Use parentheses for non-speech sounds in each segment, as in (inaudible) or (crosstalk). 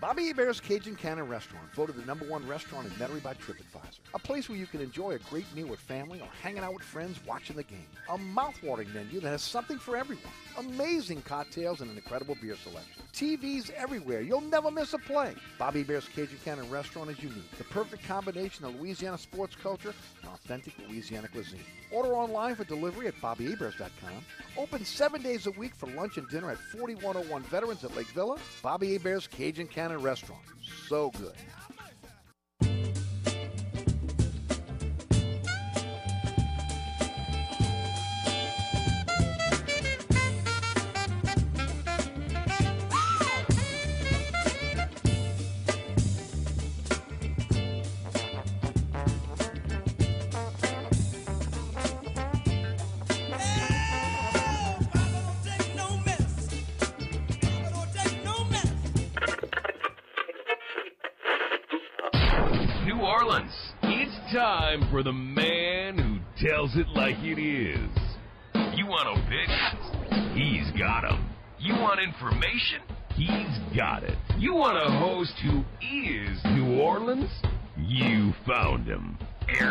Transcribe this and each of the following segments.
Bobby Hebert's Cajun Cannon Restaurant, voted the number one restaurant in Metairie by TripAdvisor. A place where you can enjoy a great meal with family or hanging out with friends watching the game. A mouthwatering menu that has something for everyone. Amazing cocktails and an incredible beer selection. TVs everywhere. You'll never miss a play. Bobby Hebert's Cajun Cannon Restaurant is unique. The perfect combination of Louisiana sports culture and authentic Louisiana cuisine. Order online for delivery at BobbyHeberts.com. Open seven days a week for lunch and dinner at 4101 Veterans at Lake Villa. Bobby Hebert's Cajun Cannon Restaurant. So good. Found him.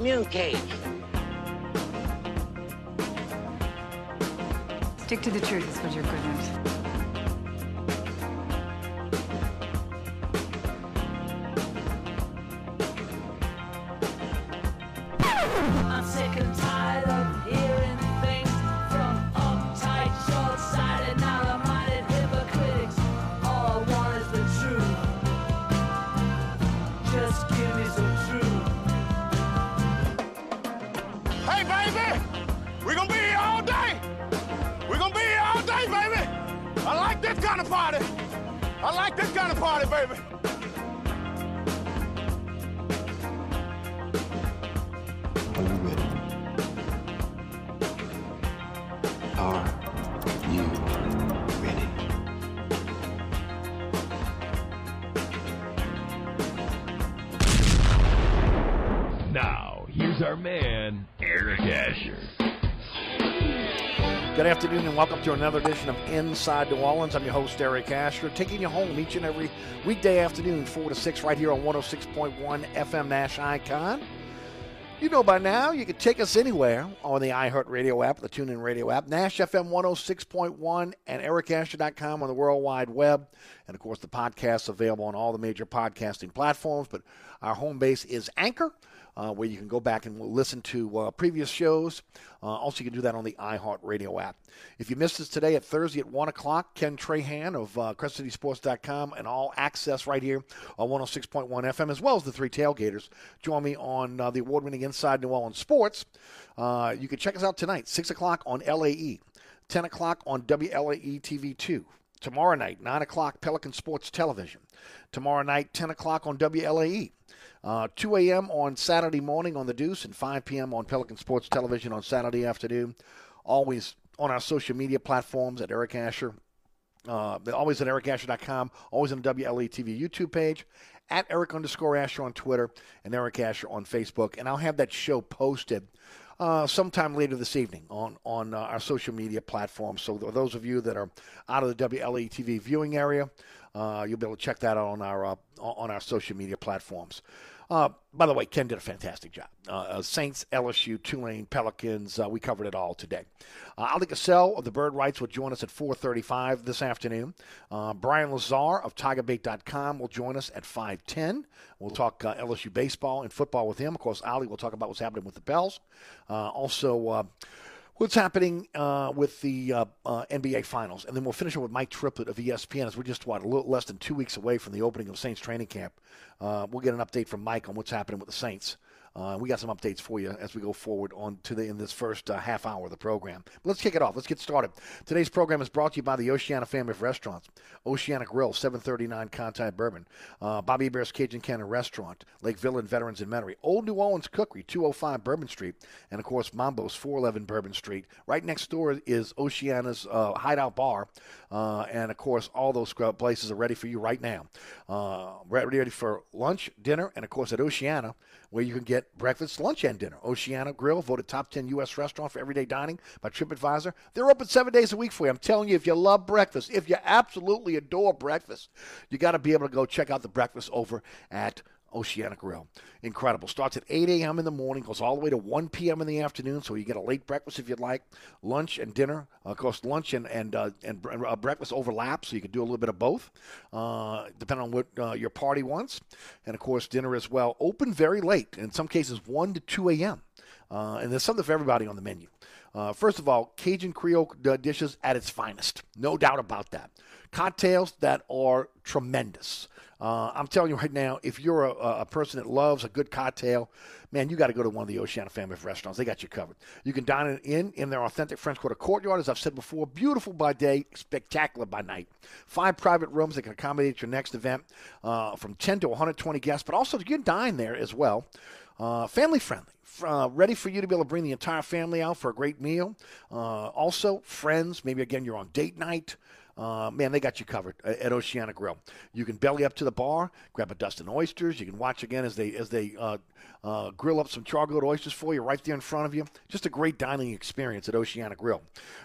Communicate. Stick to the truth man, Eric Asher. Good afternoon and welcome to another edition of Inside New Orleans. I'm your host, Eric Asher, taking you home each and every weekday afternoon, 4 to 6, right here on 106.1 FM Nash Icon. You know by now, you can take us anywhere on the iHeartRadio app, the TuneIn Radio app, Nash FM 106.1, and ericasher.com on the World Wide Web. And of course, the podcast's available on all the major podcasting platforms. But our home base is Anchor, uh, where you can go back and listen to uh, previous shows. Uh, also, you can do that on the iHeartRadio app. If you missed us today at Thursday at 1 o'clock, Ken Trahan of uh, CrescentCitySports.com and all access right here on 106.1 FM, as well as the three tailgaters, join me on uh, the award winning Inside New Orleans Sports. Uh, you can check us out tonight, 6 o'clock on LAE, 10 o'clock on WLAE TV 2. Tomorrow night, 9 o'clock, Pelican Sports Television. Tomorrow night, 10 o'clock on WLAE. Uh, 2 a.m. on Saturday morning on The Deuce and 5 p.m. on Pelican Sports Television on Saturday afternoon. Always on our social media platforms at Eric Asher. Uh, always at ericasher.com, always on the WLE TV YouTube page, at Eric underscore Asher on Twitter, and Eric Asher on Facebook. And I'll have that show posted uh, sometime later this evening on on uh, our social media platforms. So th- those of you that are out of the WLE TV viewing area, uh, you'll be able to check that out on our uh, on our social media platforms. Uh, by the way, Ken did a fantastic job. Uh, uh, Saints, LSU, Tulane, Pelicans. Uh, we covered it all today. Uh, Oleh Kosel of the Bird Writes will join us at 4:35 this afternoon. Uh, Brian Lazar of TigerBait.com will join us at 5:10. We'll talk LSU baseball and football with him. Of course, Ali will talk about what's happening with the Pels. Also. What's happening uh, with the uh, uh, NBA Finals, and then we'll finish up with Mike Triplett of ESPN. As we're just what a little less than two weeks away from the opening of Saints training camp, uh, we'll get an update from Mike on what's happening with the Saints. Uh, we got some updates for you as we go forward on to the in this first uh, half hour of the program. But let's kick it off. Let's get started. Today's program is brought to you by the Oceana family of restaurants: Oceana Grill, 739 Conti Bourbon, uh, Bobby Hebert's Cajun Cannon Restaurant, Lake Villa Veterans in Metairie, Old New Orleans Cookery, 205 Bourbon Street, and of course Mambo's, 411 Bourbon Street. Right next door is Oceana's uh, Hideout Bar, uh, and of course all those places are ready for you right now. Uh, ready for lunch, dinner, and of course at Oceana where you can get breakfast, lunch, and dinner. Oceana Grill, voted top 10 U.S. restaurant for everyday dining by TripAdvisor. They're open seven days a week for you. I'm telling you, if you love breakfast, if you absolutely adore breakfast, you got to be able to go check out the breakfast over at Oceana Grill. Incredible. Starts at 8 a.m. in the morning, goes all the way to 1 p.m. in the afternoon, so you get a late breakfast if you'd like. Lunch and dinner. of course, lunch and and uh, and uh, breakfast overlap, so you can do a little bit of both, uh, depending on what uh, your party wants. And of course, dinner as well. Open very late, in some cases 1 to 2 a.m. Uh, and there's something for everybody on the menu. First of all, Cajun Creole dishes at its finest, no doubt about that. Cocktails that are tremendous. Uh, I'm telling you right now, if you're a, a person that loves a good cocktail, man, you got to go to one of the Oceana family of restaurants. They got you covered. You can dine in in their authentic French Quarter courtyard, as I've said before. Beautiful by day, spectacular by night. Five private rooms that can accommodate your next event, uh, from 10 to 120 guests, but also you can dine there as well. Uh, family friendly. Uh, ready for you to be able to bring the entire family out for a great meal. Uh, also, friends. Maybe again you're on date night. Uh, man, they got you covered at Oceana Grill. You can belly up to the bar, grab a dozen oysters. You can watch again as they as they uh, uh, grill up some chargoed oysters for you right there in front of you. Just a great dining experience at Oceana Grill.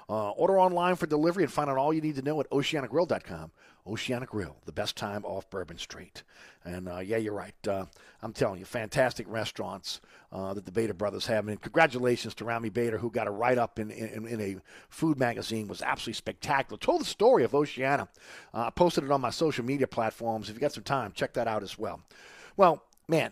Uh, order online for delivery and find out all you need to know at oceanagrill.com. Oceana Grill, the best time off Bourbon Street. And uh, yeah, you're right. Uh, I'm telling you, fantastic restaurants uh, that the Bader brothers have. And congratulations to Rami Bader, who got a write up in, in, in a food magazine, was absolutely spectacular. Told the story of Oceana. Uh, I posted it on my social media platforms. If you got some time, check that out as well. Well, man,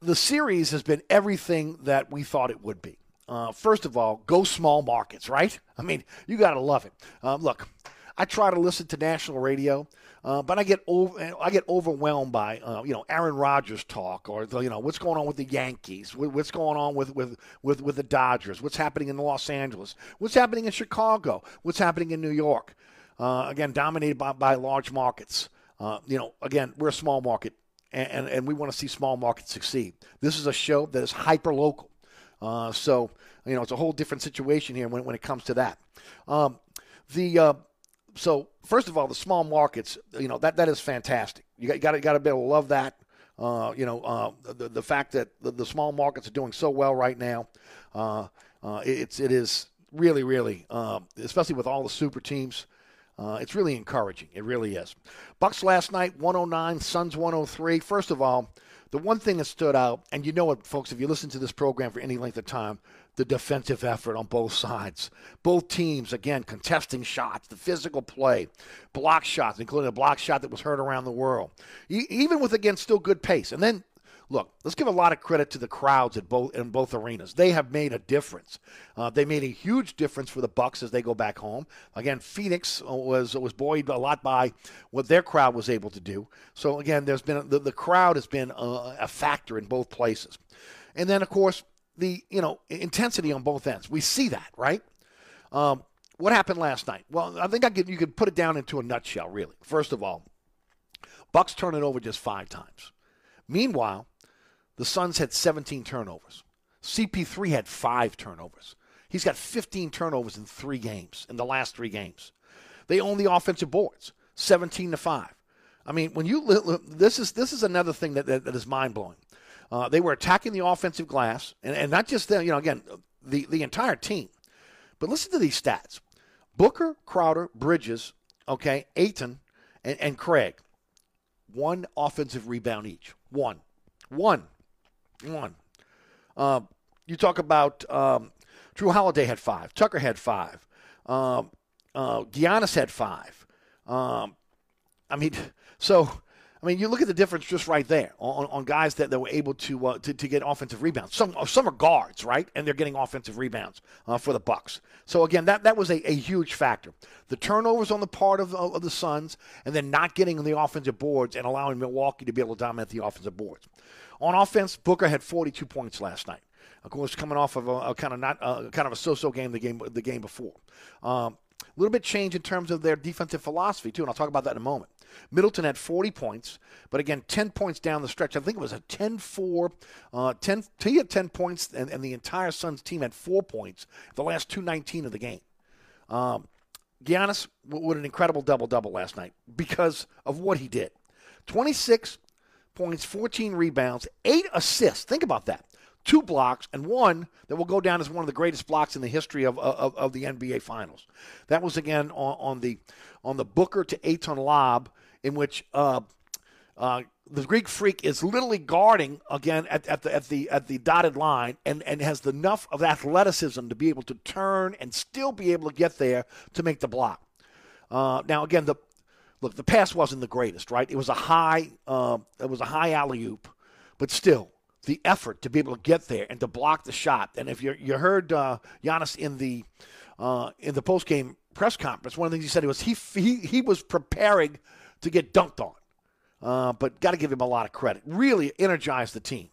the series has been everything that we thought it would be. Uh, first of all, go small markets, right? I mean, you got to love it. Uh, look, I try to listen to national radio, uh, but I get over, I get overwhelmed by uh, you know Aaron Rodgers talk or the, you know what's going on with the Yankees, what's going on with with with with the Dodgers, what's happening in Los Angeles, what's happening in Chicago, what's happening in New York. Uh, again, dominated by, by large markets. Uh, you know, again, we're a small market, and, and, and we want to see small markets succeed. This is a show that is hyper local. Uh, so, you know, it's a whole different situation here when, when it comes to that. Um, the uh, so first of all, the small markets, you know, that that is fantastic. You got to got to be able to love that. Uh, you know, uh, the the fact that the, the small markets are doing so well right now, uh, uh, it's it is really really, um, especially with all the super teams. Uh, it's really encouraging. It really is. Bucks last night, 109, Suns 103. First of all, the one thing that stood out, and you know it, folks, if you listen to this program for any length of time, the defensive effort on both sides. Both teams, again, contesting shots, the physical play, block shots, including a block shot that was heard around the world. E- even with, again, still good pace. And then look, let's give a lot of credit to the crowds at both in both arenas. They have made a difference. Uh, they made a huge difference for the Bucks as they go back home. Again, Phoenix was was buoyed a lot by what their crowd was able to do. So again, there's been the, the crowd has been a, a factor in both places, and then of course the you know intensity on both ends. We see that right. Um, what happened last night? Well, I think I could, you could put it down into a nutshell. Really, first of all, Bucks turn it over just five times. Meanwhile, the Suns had 17 turnovers. CP3 had five turnovers. He's got 15 turnovers in three games, in the last three games. They own the offensive boards, 17 to 5. I mean, when you this is this is another thing that, that, that is mind blowing. Uh, they were attacking the offensive glass, and, and not just them, you know, again, the, the entire team. But listen to these stats Booker, Crowder, Bridges, okay, Ayton, and, and Craig, one offensive rebound each. One. One. One. Uh, you talk about um, Jrue Holiday had five. Tucker had five. Um, uh, Giannis had five. Um, I mean, (laughs) so I mean, you look at the difference just right there on, on guys that, that were able to, uh, to to get offensive rebounds. Some some are guards, right, and they're getting offensive rebounds uh, for the Bucks. So again, that that was a, a huge factor. The turnovers on the part of, of, the Suns, and then not getting on the offensive boards and allowing Milwaukee to be able to dominate the offensive boards. On offense, Booker had 42 points last night. Of course, coming off of a, a kind of not uh, kind of a so-so game the game the game before. Um, a little bit change in terms of their defensive philosophy too, and I'll talk about that in a moment. Middleton had 40 points, but again, 10 points down the stretch. I think it was a 10-4, uh, 10. He had 10 points, and, and the entire Suns team had four points. The last 219 of the game. Um, Giannis with an incredible double double last night because of what he did. 26 points, 14 rebounds, eight assists. Think about that. Two blocks and one that will go down as one of the greatest blocks in the history of, of, of the NBA Finals. That was again on, on the on the Booker to Ayton lob, in which uh, uh, the Greek Freak is literally guarding again at, at the at the at the dotted line and, and has enough of athleticism to be able to turn and still be able to get there to make the block. Uh, now again, the look the pass wasn't the greatest, right? It was a high uh, it was a high alley oop, but still the effort to be able to get there and to block the shot. And if you you heard uh, Giannis in the uh, in the post game press conference, one of the things he said was he he he was preparing to get dunked on. Uh, but got to give him a lot of credit. Really energized the team.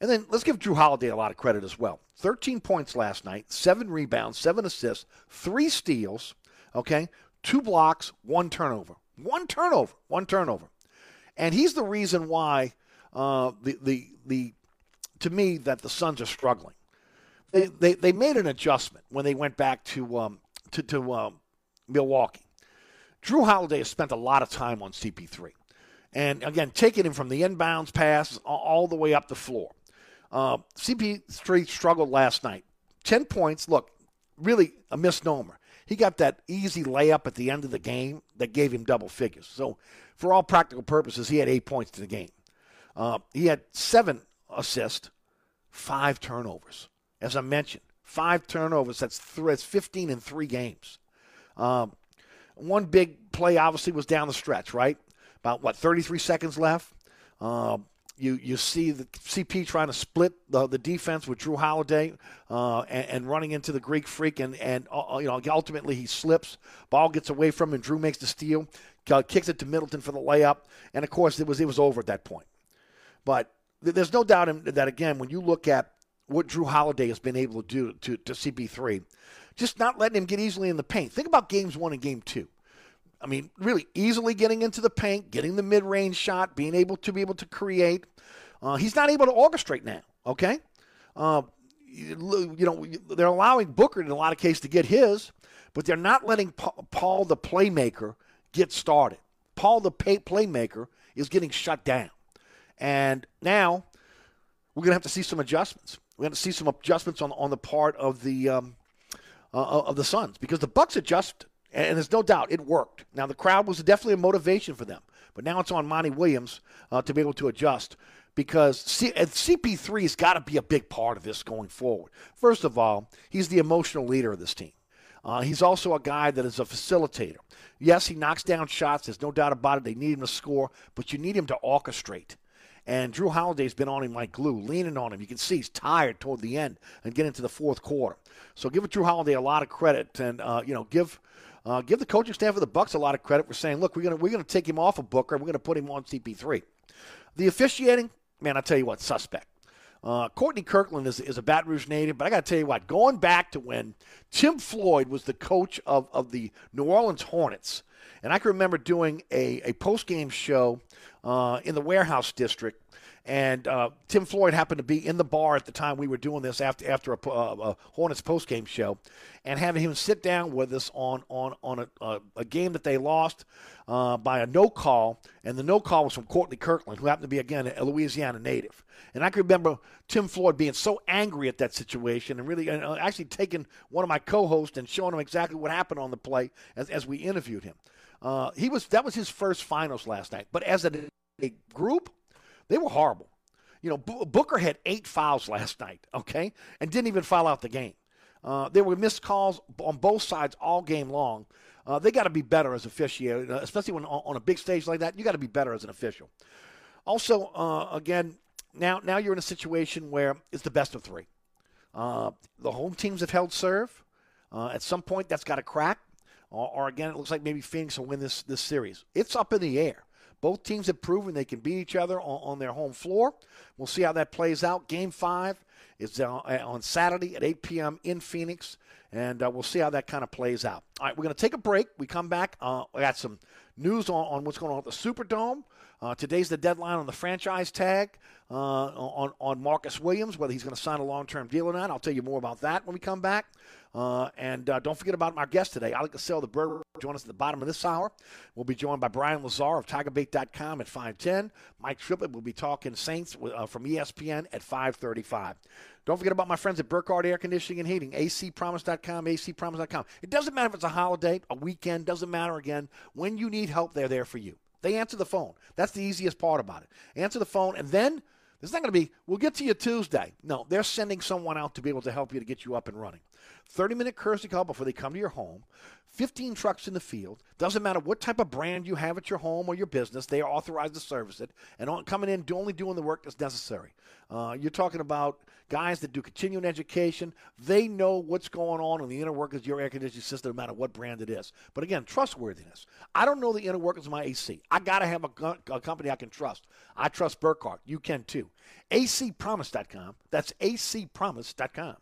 And then let's give Jrue Holiday a lot of credit as well. 13 points last night, seven rebounds, seven assists, three steals, okay, two blocks, one turnover. One turnover, one turnover. And he's the reason why uh, the, the, the, to me, that the Suns are struggling. They, they, they made an adjustment when they went back to, um, to, to um, Milwaukee. Jrue Holiday has spent a lot of time on CP3. And again, taking him from the inbounds pass all the way up the floor. Uh, CP3 struggled last night. 10 points. Look, really a misnomer. He got that easy layup at the end of the game that gave him double figures. So, for all practical purposes, he had eight points to the game. Uh, he had seven assists, five turnovers. As I mentioned, five turnovers. That's, th- that's 15 in three games. Um, one big play, obviously, was down the stretch, right? About what, 33 seconds left? Um, you you see the CP trying to split the, the defense with Jrue Holiday uh, and, and, running into the Greek Freak, and and uh, you know ultimately he slips. Ball gets away from him. Jrue makes the steal, uh, kicks it to Middleton for the layup, and of course it was it was over at that point. But th- there's no doubt in, that again when you look at what Jrue Holiday has been able to do to, to CP3, just not letting him get easily in the paint. Think about games one and game two. I mean, really easily getting into the paint, getting the mid-range shot, being able to be able to create. Uh, he's not able to orchestrate now. Okay, uh, you, you, know they're allowing Booker in a lot of cases to get his, but they're not letting pa- Paul the playmaker get started. Paul the playmaker is getting shut down, and now we're going to have to see some adjustments. We're going to see some adjustments on on the part of the um, uh, of the Suns because the Bucks adjusted. And there's no doubt it worked. Now, the crowd was definitely a motivation for them. But now it's on Monty Williams uh, to be able to adjust because C- CP3 has got to be a big part of this going forward. First of all, he's the emotional leader of this team. Uh, he's also a guy that is a facilitator. Yes, he knocks down shots. There's no doubt about it. They need him to score, but you need him to orchestrate. And Jrue Holiday's been on him like glue, leaning on him. You can see he's tired toward the end and get into the fourth quarter. So give Jrue Holiday a lot of credit, and uh, you know give uh, give the coaching staff of the Bucks a lot of credit for saying, "Look, we're gonna we're gonna take him off of Booker. We're gonna put him on CP3." The officiating, man, I tell you what, suspect. Uh, Courtney Kirkland is, is a Baton Rouge native, but I got to tell you what, going back to when Tim Floyd was the coach of, of the New Orleans Hornets, and I can remember doing a, a post game show uh, in the warehouse district and uh, Tim Floyd happened to be in the bar at the time we were doing this after after a, a Hornets post game show, and having him sit down with us on on on a, a, a game that they lost uh, by a no call, and the no call was from Courtney Kirkland, who happened to be again a Louisiana native. And I can remember Tim Floyd being so angry at that situation, and really uh, actually taking one of my co-hosts and showing him exactly what happened on the play as, as we interviewed him. Uh, he was that was his first finals last night, but as a, a group they were horrible. You know, B- Booker had eight fouls last night, okay, and didn't even foul out the game. Uh, there were missed calls on both sides all game long. Uh, they got to be better as officiators, uh, especially when on, on a big stage like that. You got to be better as an official. Also, uh, again, now now you're in a situation where it's the best of three. Uh, the home teams have held serve. At some point, that's got to crack. Or, or again, it looks like maybe Phoenix will win this this series. It's up in the air. Both teams have proven they can beat each other on, on their home floor. We'll see how that plays out. Game five is on Saturday at 8 p.m. in Phoenix, and uh, we'll see how that kind of plays out. All right, we're going to take a break. We come back. Uh, I got some news on, on what's going on at the Superdome. Uh, today's the deadline on the franchise tag uh, on, on Marcus Williams, whether he's going to sign a long term deal or not. I'll tell you more about that when we come back. Uh, and uh, don't forget about our guest today, Oleh Kosel, the bird. Join us at the bottom of this hour. We'll be joined by Brian Lazar of TigerBait.com at 510. Mike Triplett will be talking Saints uh, from ESPN at 535. Don't forget about my friends at Burkhardt Air Conditioning and Heating, acpromise.com, acpromise.com. It doesn't matter if it's a holiday, a weekend, doesn't matter again. When you need help, they're there for you. They answer the phone. That's the easiest part about it. Answer the phone, and then there's not going to be, we'll get to you Tuesday. No, they're sending someone out to be able to help you to get you up and running. 30 minute courtesy call before they come to your home. 15 trucks in the field. Doesn't matter what type of brand you have at your home or your business, they are authorized to service it and on, coming in only doing the work that's necessary. Uh, you're talking about guys that do continuing education. They know what's going on in the inner workings of your air conditioning system, no matter what brand it is. But again, trustworthiness. I don't know the inner workings of my AC. I got to have a, a company I can trust. I trust Burkhardt. You can too. acpromise.com. That's acpromise.com.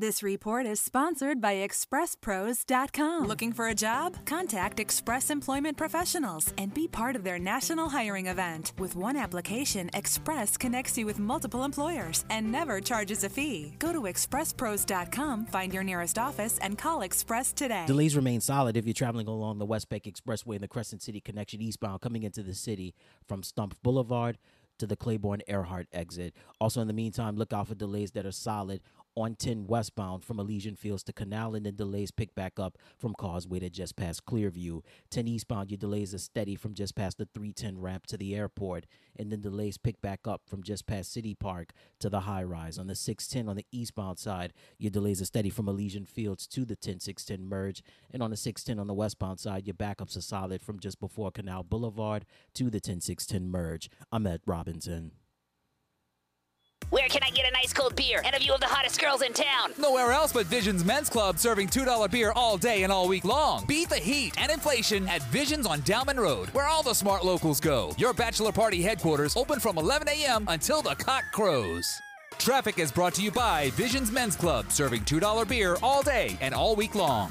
This report is sponsored by ExpressPros.com. Looking for a job? Contact Express Employment Professionals and be part of their national hiring event. With one application, Express connects you with multiple employers and never charges a fee. Go to ExpressPros.com, find your nearest office, and call Express today. Delays remain solid if you're traveling along the West Bank Expressway and the Crescent City connection eastbound coming into the city from Stumpf Boulevard to the Claiborne Earhart exit. Also, in the meantime, look out for delays that are solid on 10 westbound from Elysian Fields to Canal, and then delays pick back up from Causeway to just past Clearview. 10 eastbound, your delays are steady from just past the 310 ramp to the airport, and then delays pick back up from just past City Park to the high rise. On the 610 on the eastbound side, your delays are steady from Elysian Fields to the 10610 merge, and on the 610 on the westbound side, your backups are solid from just before Canal Boulevard to the 10610 merge. I'm at Robinson. Where can I get a nice cold beer and a view of the hottest girls in town? Nowhere else but Visions Men's Club serving $2 beer all day and all week long. Beat the heat and inflation at Visions on Downman Road, where all the smart locals go. Your bachelor party headquarters open from 11 a.m. until the cock crows. Traffic is brought to you by Visions Men's Club, serving $2 beer all day and all week long.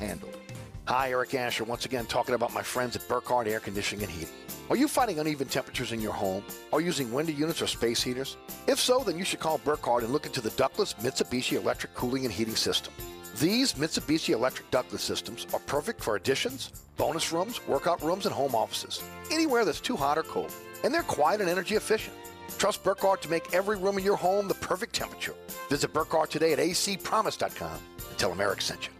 handle. Hi, Eric Asher, once again talking about my friends at Burkhardt Air Conditioning and Heating. Are you finding uneven temperatures in your home? Are you using window units or space heaters? If so, then you should call Burkhardt and look into the ductless Mitsubishi electric cooling and heating system. These Mitsubishi electric ductless systems are perfect for additions, bonus rooms, workout rooms, and home offices. Anywhere that's too hot or cold. And they're quiet and energy efficient. Trust Burkhardt to make every room in your home the perfect temperature. Visit Burkhardt today at acpromise.com and tell him Eric sent you.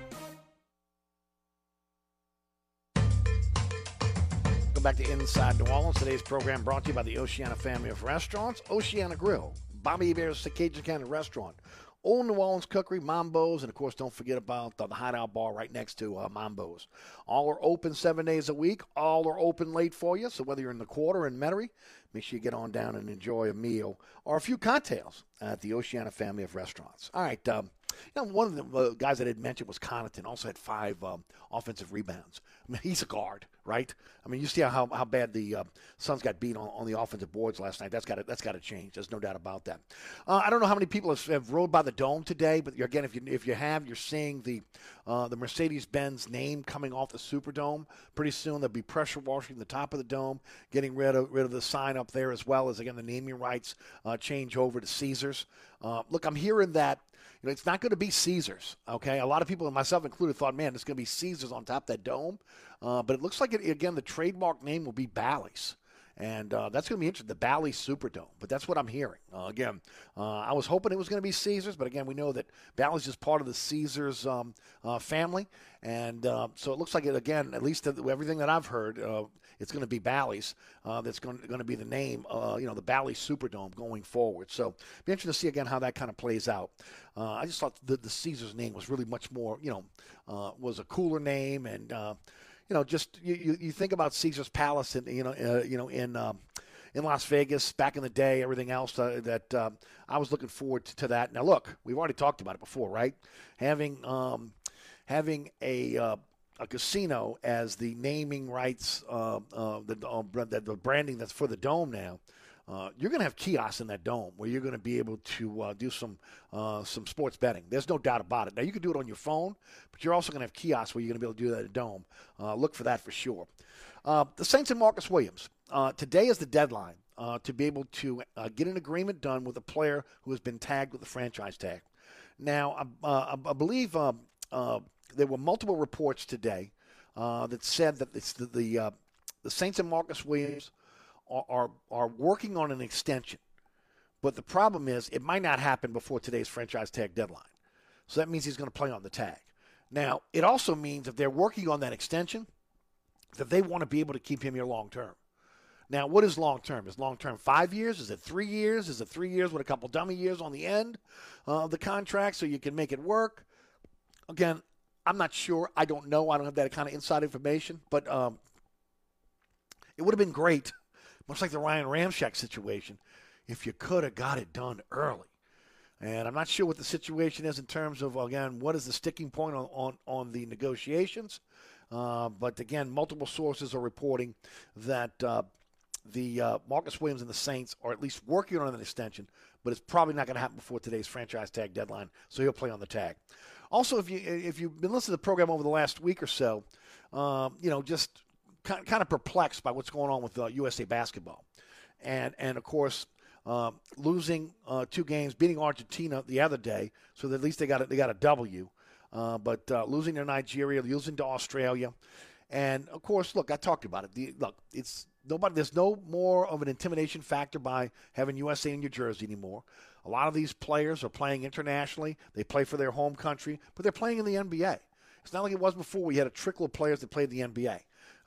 Welcome back to Inside New Orleans. Today's program brought to you by the Oceana family of restaurants, Oceana Grill, Bobby Hebert's Cajun Cannon Restaurant, Old New Orleans Cookery, Mambo's, and of course, don't forget about the Hideout Bar right next to uh, Mambo's. All are open seven days a week. All are open late for you. So whether you're in the quarter in Metairie, make sure you get on down and enjoy a meal or a few cocktails at the Oceana family of restaurants. All right. Um, you know, one of the guys that I had mentioned was Connaughton. Also had five um, offensive rebounds. I mean, he's a guard, right? I mean, you see how how bad the uh, Suns got beat on, on the offensive boards last night. That's got that's got to change. There's no doubt about that. Uh, I don't know how many people have, have, rode by the dome today, but again, if you if you have, you're seeing the uh, the Mercedes Benz name coming off the Superdome. Pretty soon there'll be pressure washing the top of the dome, getting rid of rid of the sign up there as well as again the naming rights uh, change over to Caesars. Uh, look, I'm hearing that you know, it's not going to be Caesars. Okay, a lot of people, myself included, thought, man, it's going to be Caesars on top of that dome. Uh, but it looks like it, again, the trademark name will be Bally's. And uh, that's going to be interesting, the Bally Superdome. But that's what I'm hearing. Uh, again, uh, I was hoping it was going to be Caesars, but again, we know that Bally's is part of the Caesars um, uh, family. And uh, so it looks like it, again, at least everything that I've heard, uh, it's going to be Bally's. that's going, going to be the name, you know, the Bally Superdome going forward. So be interesting to see, again, how that kind of plays out. I just thought the, the Caesars name was really much more, you know, was a cooler name and you know, just you, you, think about Caesar's Palace and you know, uh, you know, in um, in Las Vegas back in the day, everything else uh, that I was looking forward to, to, that. Now, look, we've already talked about it before, right? Having um, having a uh, a casino as the naming rights, uh, uh, the, uh, the branding that's for the dome now uh, you're going to have kiosks in that dome where you're going to be able to uh, do some uh, some sports betting. There's no doubt about it. Now you can do it on your phone, but you're also going to have kiosks where you're going to be able to do that at a dome. Uh, look for that for sure. Uh, the Saints and Marcus Williams. today is the deadline to be able to get an agreement done with a player who has been tagged with the franchise tag. Now, I, I believe there were multiple reports today uh, that said that it's the the, the Saints and Marcus Williams are, are working on an extension. But the problem is, it might not happen before today's franchise tag deadline. So that means he's going to play on the tag. Now, it also means if they're working on that extension, that they want to be able to keep him here long term. Now, what is long term? Is long term five years? Is it three years? Is it three years with a couple dummy years on the end uh, of the contract so you can make it work? Again, I'm not sure. I don't know. I don't have that kind of inside information, but um, it would have been great much like the Ryan Ramczyk situation, if you could have got it done early. And I'm not sure what the situation is in terms of, again, what is the sticking point on, on, on the negotiations. Uh, but again, multiple sources are reporting that uh, the uh, Marcus Williams and the Saints are at least working on an extension, but it's probably not going to happen before today's franchise tag deadline. So he'll play on the tag. Also, if you if you've been listening to the program over the last week or so, um, you know, just kind, kind of perplexed by what's going on with uh, USA basketball, and and of course. Uh, losing uh, two games, beating Argentina the other day, so at least they got a, they got a W. Uh, but uh, losing to Nigeria, losing to Australia, and of course, look, I talked about it. The, look, it's nobody. There's no more of an intimidation factor by having USA in your jersey anymore. A lot of these players are playing internationally. They play for their home country, but they're playing in the NBA. It's not like it was before. We had a trickle of players that played in the NBA.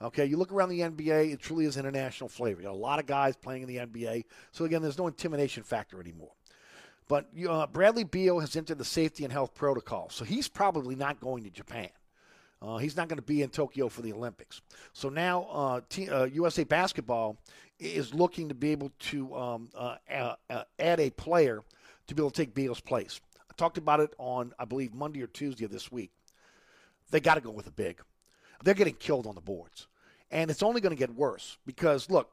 Okay, you look around the NBA, it truly is international flavor. You got a lot of guys playing in the NBA. So, again, there's no intimidation factor anymore. But uh, Bradley Beal has entered the safety and health protocol. So he's probably not going to Japan. Uh, he's not going to be in Tokyo for the Olympics. So now uh, T- USA uh, Basketball is looking to be able to um, uh, uh, add a player to be able to take Beal's place. I talked about it on, I believe, Monday or Tuesday of this week. They got to go with a big they're getting killed on the boards. And it's only going to get worse because, look,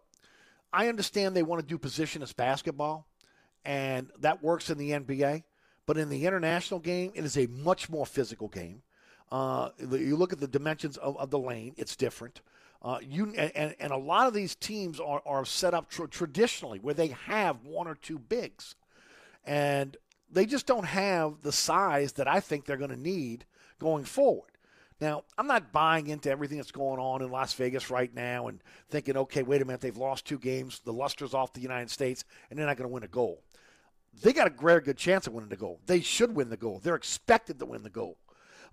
I understand they want to do position as basketball, and that works in the NBA. But in the international game, it is a much more physical game. Uh, you look at the dimensions of, of the lane; it's different. Uh, you and, and a lot of these teams are, are set up tr- traditionally where they have one or two bigs, and they just don't have the size that I think they're going to need going forward. Now, I'm not buying into everything that's going on in Las Vegas right now and thinking, okay, wait a minute, they've lost two games, the luster's off the United States, and they're not going to win a goal. They got a very good chance of winning the goal. They should win the goal. They're expected to win the goal.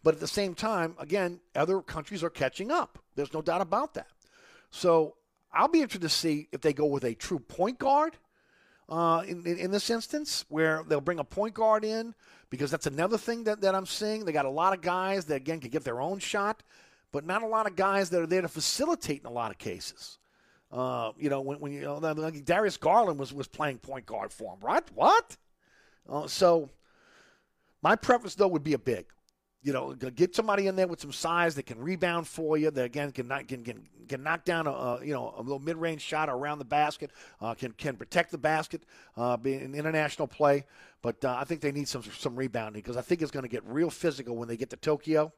But at the same time, again, other countries are catching up. There's no doubt about that. So I'll be interested to see if they go with a true point guard uh, in, in, in, this instance, where they'll bring a point guard in, because that's another thing that, that I'm seeing. They got a lot of guys that, again, can get their own shot, but not a lot of guys that are there to facilitate in a lot of cases. Uh, you know, when, when you know, like Darius Garland was, was playing point guard for him, right? What? Uh, so my preference, though, would be a big you know, get somebody in there with some size that can rebound for you. That again can can can can knock down a, you know a little mid range shot around the basket. Uh, can can protect the basket. Uh, an international play, but uh, I think they need some some rebounding because I think it's going to get real physical when they get to Tokyo.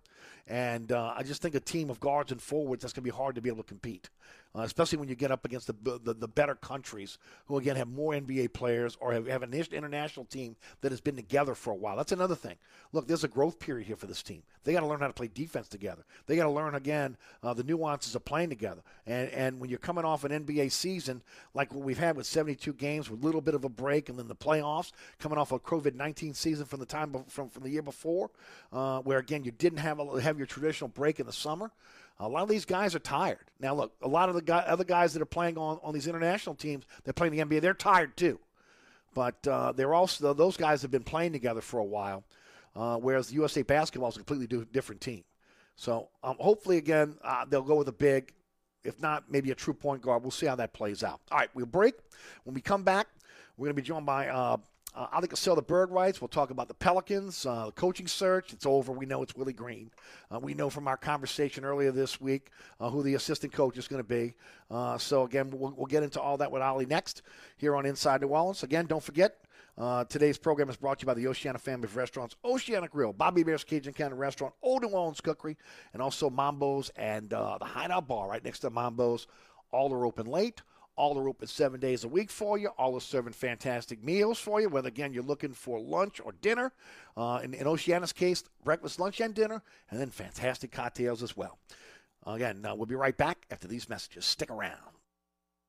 And uh, I just think a team of guards and forwards that's going to be hard to be able to compete, uh, especially when you get up against the, the, the better countries who again have more NBA players or have, have an international team that has been together for a while. That's another thing. Look, there's a growth period here for this team. They got to learn how to play defense together. They got to learn again uh, the nuances of playing together. And and when you're coming off an NBA season like what we've had with 72 games with a little bit of a break and then the playoffs, coming off a COVID 19 season from the time from from the year before, uh, where again you didn't have a, have your traditional break in the summer. A lot of these guys are tired. Now, look, a lot of the guy, other guys that are playing on, on these international teams, they're playing the NBA, they're tired too. But uh, they're also those guys have been playing together for a while, uh, whereas USA basketball is a completely different team. So um, hopefully, again, uh, they'll go with a big. If not, maybe a true point guard. We'll see how that plays out. All right, we'll break. When we come back, we're going to be joined by uh, I think sell the Bird Writes. We'll talk about the Pelicans, uh, the coaching search. It's over. We know it's Willie Green. Uh, we know from our conversation earlier this week uh, who the assistant coach is going to be. Uh, so, again, we'll, we'll, get into all that with Oleh next here on Inside New Orleans. Again, don't forget, uh, today's program is brought to you by the Oceana family of restaurants, Oceana Grill, Bobby Hebert's Cajun Cannon Restaurant, Old New Orleans Cookery, and also Mambo's and the Hideout Bar right next to Mambo's. All are open late. All are open seven days a week for you. All are serving fantastic meals for you, whether, again, you're looking for lunch or dinner. Uh, in, in Oceana's case, breakfast, lunch, and dinner, and then fantastic cocktails as well. Again, uh, we'll be right back after these messages. Stick around.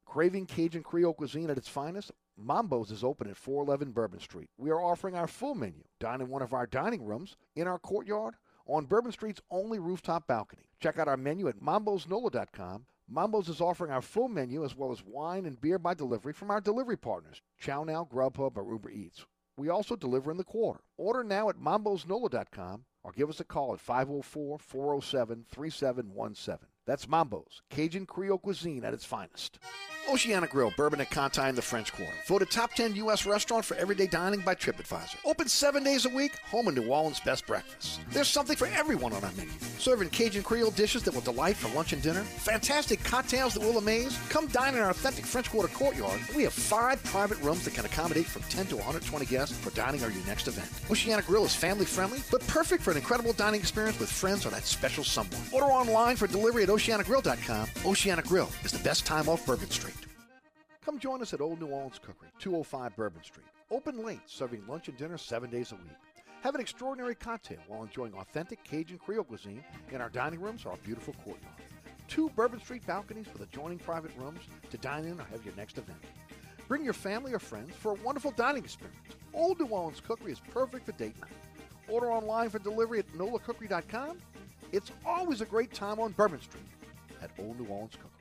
Craving Cajun Creole cuisine at its finest? Mambo's is open at 411 Bourbon Street. We are offering our full menu. Dine in one of our dining rooms, in our courtyard, on Bourbon Street's only rooftop balcony. Check out our menu at mambosnola.com Mambo's is offering our full menu as well as wine and beer by delivery from our delivery partners, ChowNow, Grubhub, or Uber Eats. We also deliver in the quarter. Order now at mambosnola.com or give us a call at 504 407 3717. That's Mambo's, Cajun Creole cuisine at its finest. Oceana Grill, Bourbon at Conti in the French Quarter. Voted top 10 U.S. restaurant for everyday dining by TripAdvisor. Open seven days a week, home of New Orleans' best breakfast. There's something for everyone on our menu. Serving Cajun Creole dishes that will delight for lunch and dinner, fantastic cocktails that will amaze. Come dine in our authentic French Quarter courtyard. We have five private rooms that can accommodate from 10 to 120 guests for dining or your next event. Oceana Grill is family friendly, but perfect for an incredible dining experience with friends or that special someone. Order online for delivery at oceanagrill.com. Oceana Grill is the best time off Bourbon Street. Come join us at Old New Orleans Cookery, 205 Bourbon Street. Open late, serving lunch and dinner seven days a week. Have an extraordinary cocktail while enjoying authentic Cajun Creole cuisine in our dining rooms or our beautiful courtyard. Two Bourbon Street balconies with adjoining private rooms to dine in or have your next event. Bring your family or friends for a wonderful dining experience. Old New Orleans Cookery is perfect for date night. Order online for delivery at nolacookery.com. It's always a great time on Bourbon Street at Old New Orleans Cookery.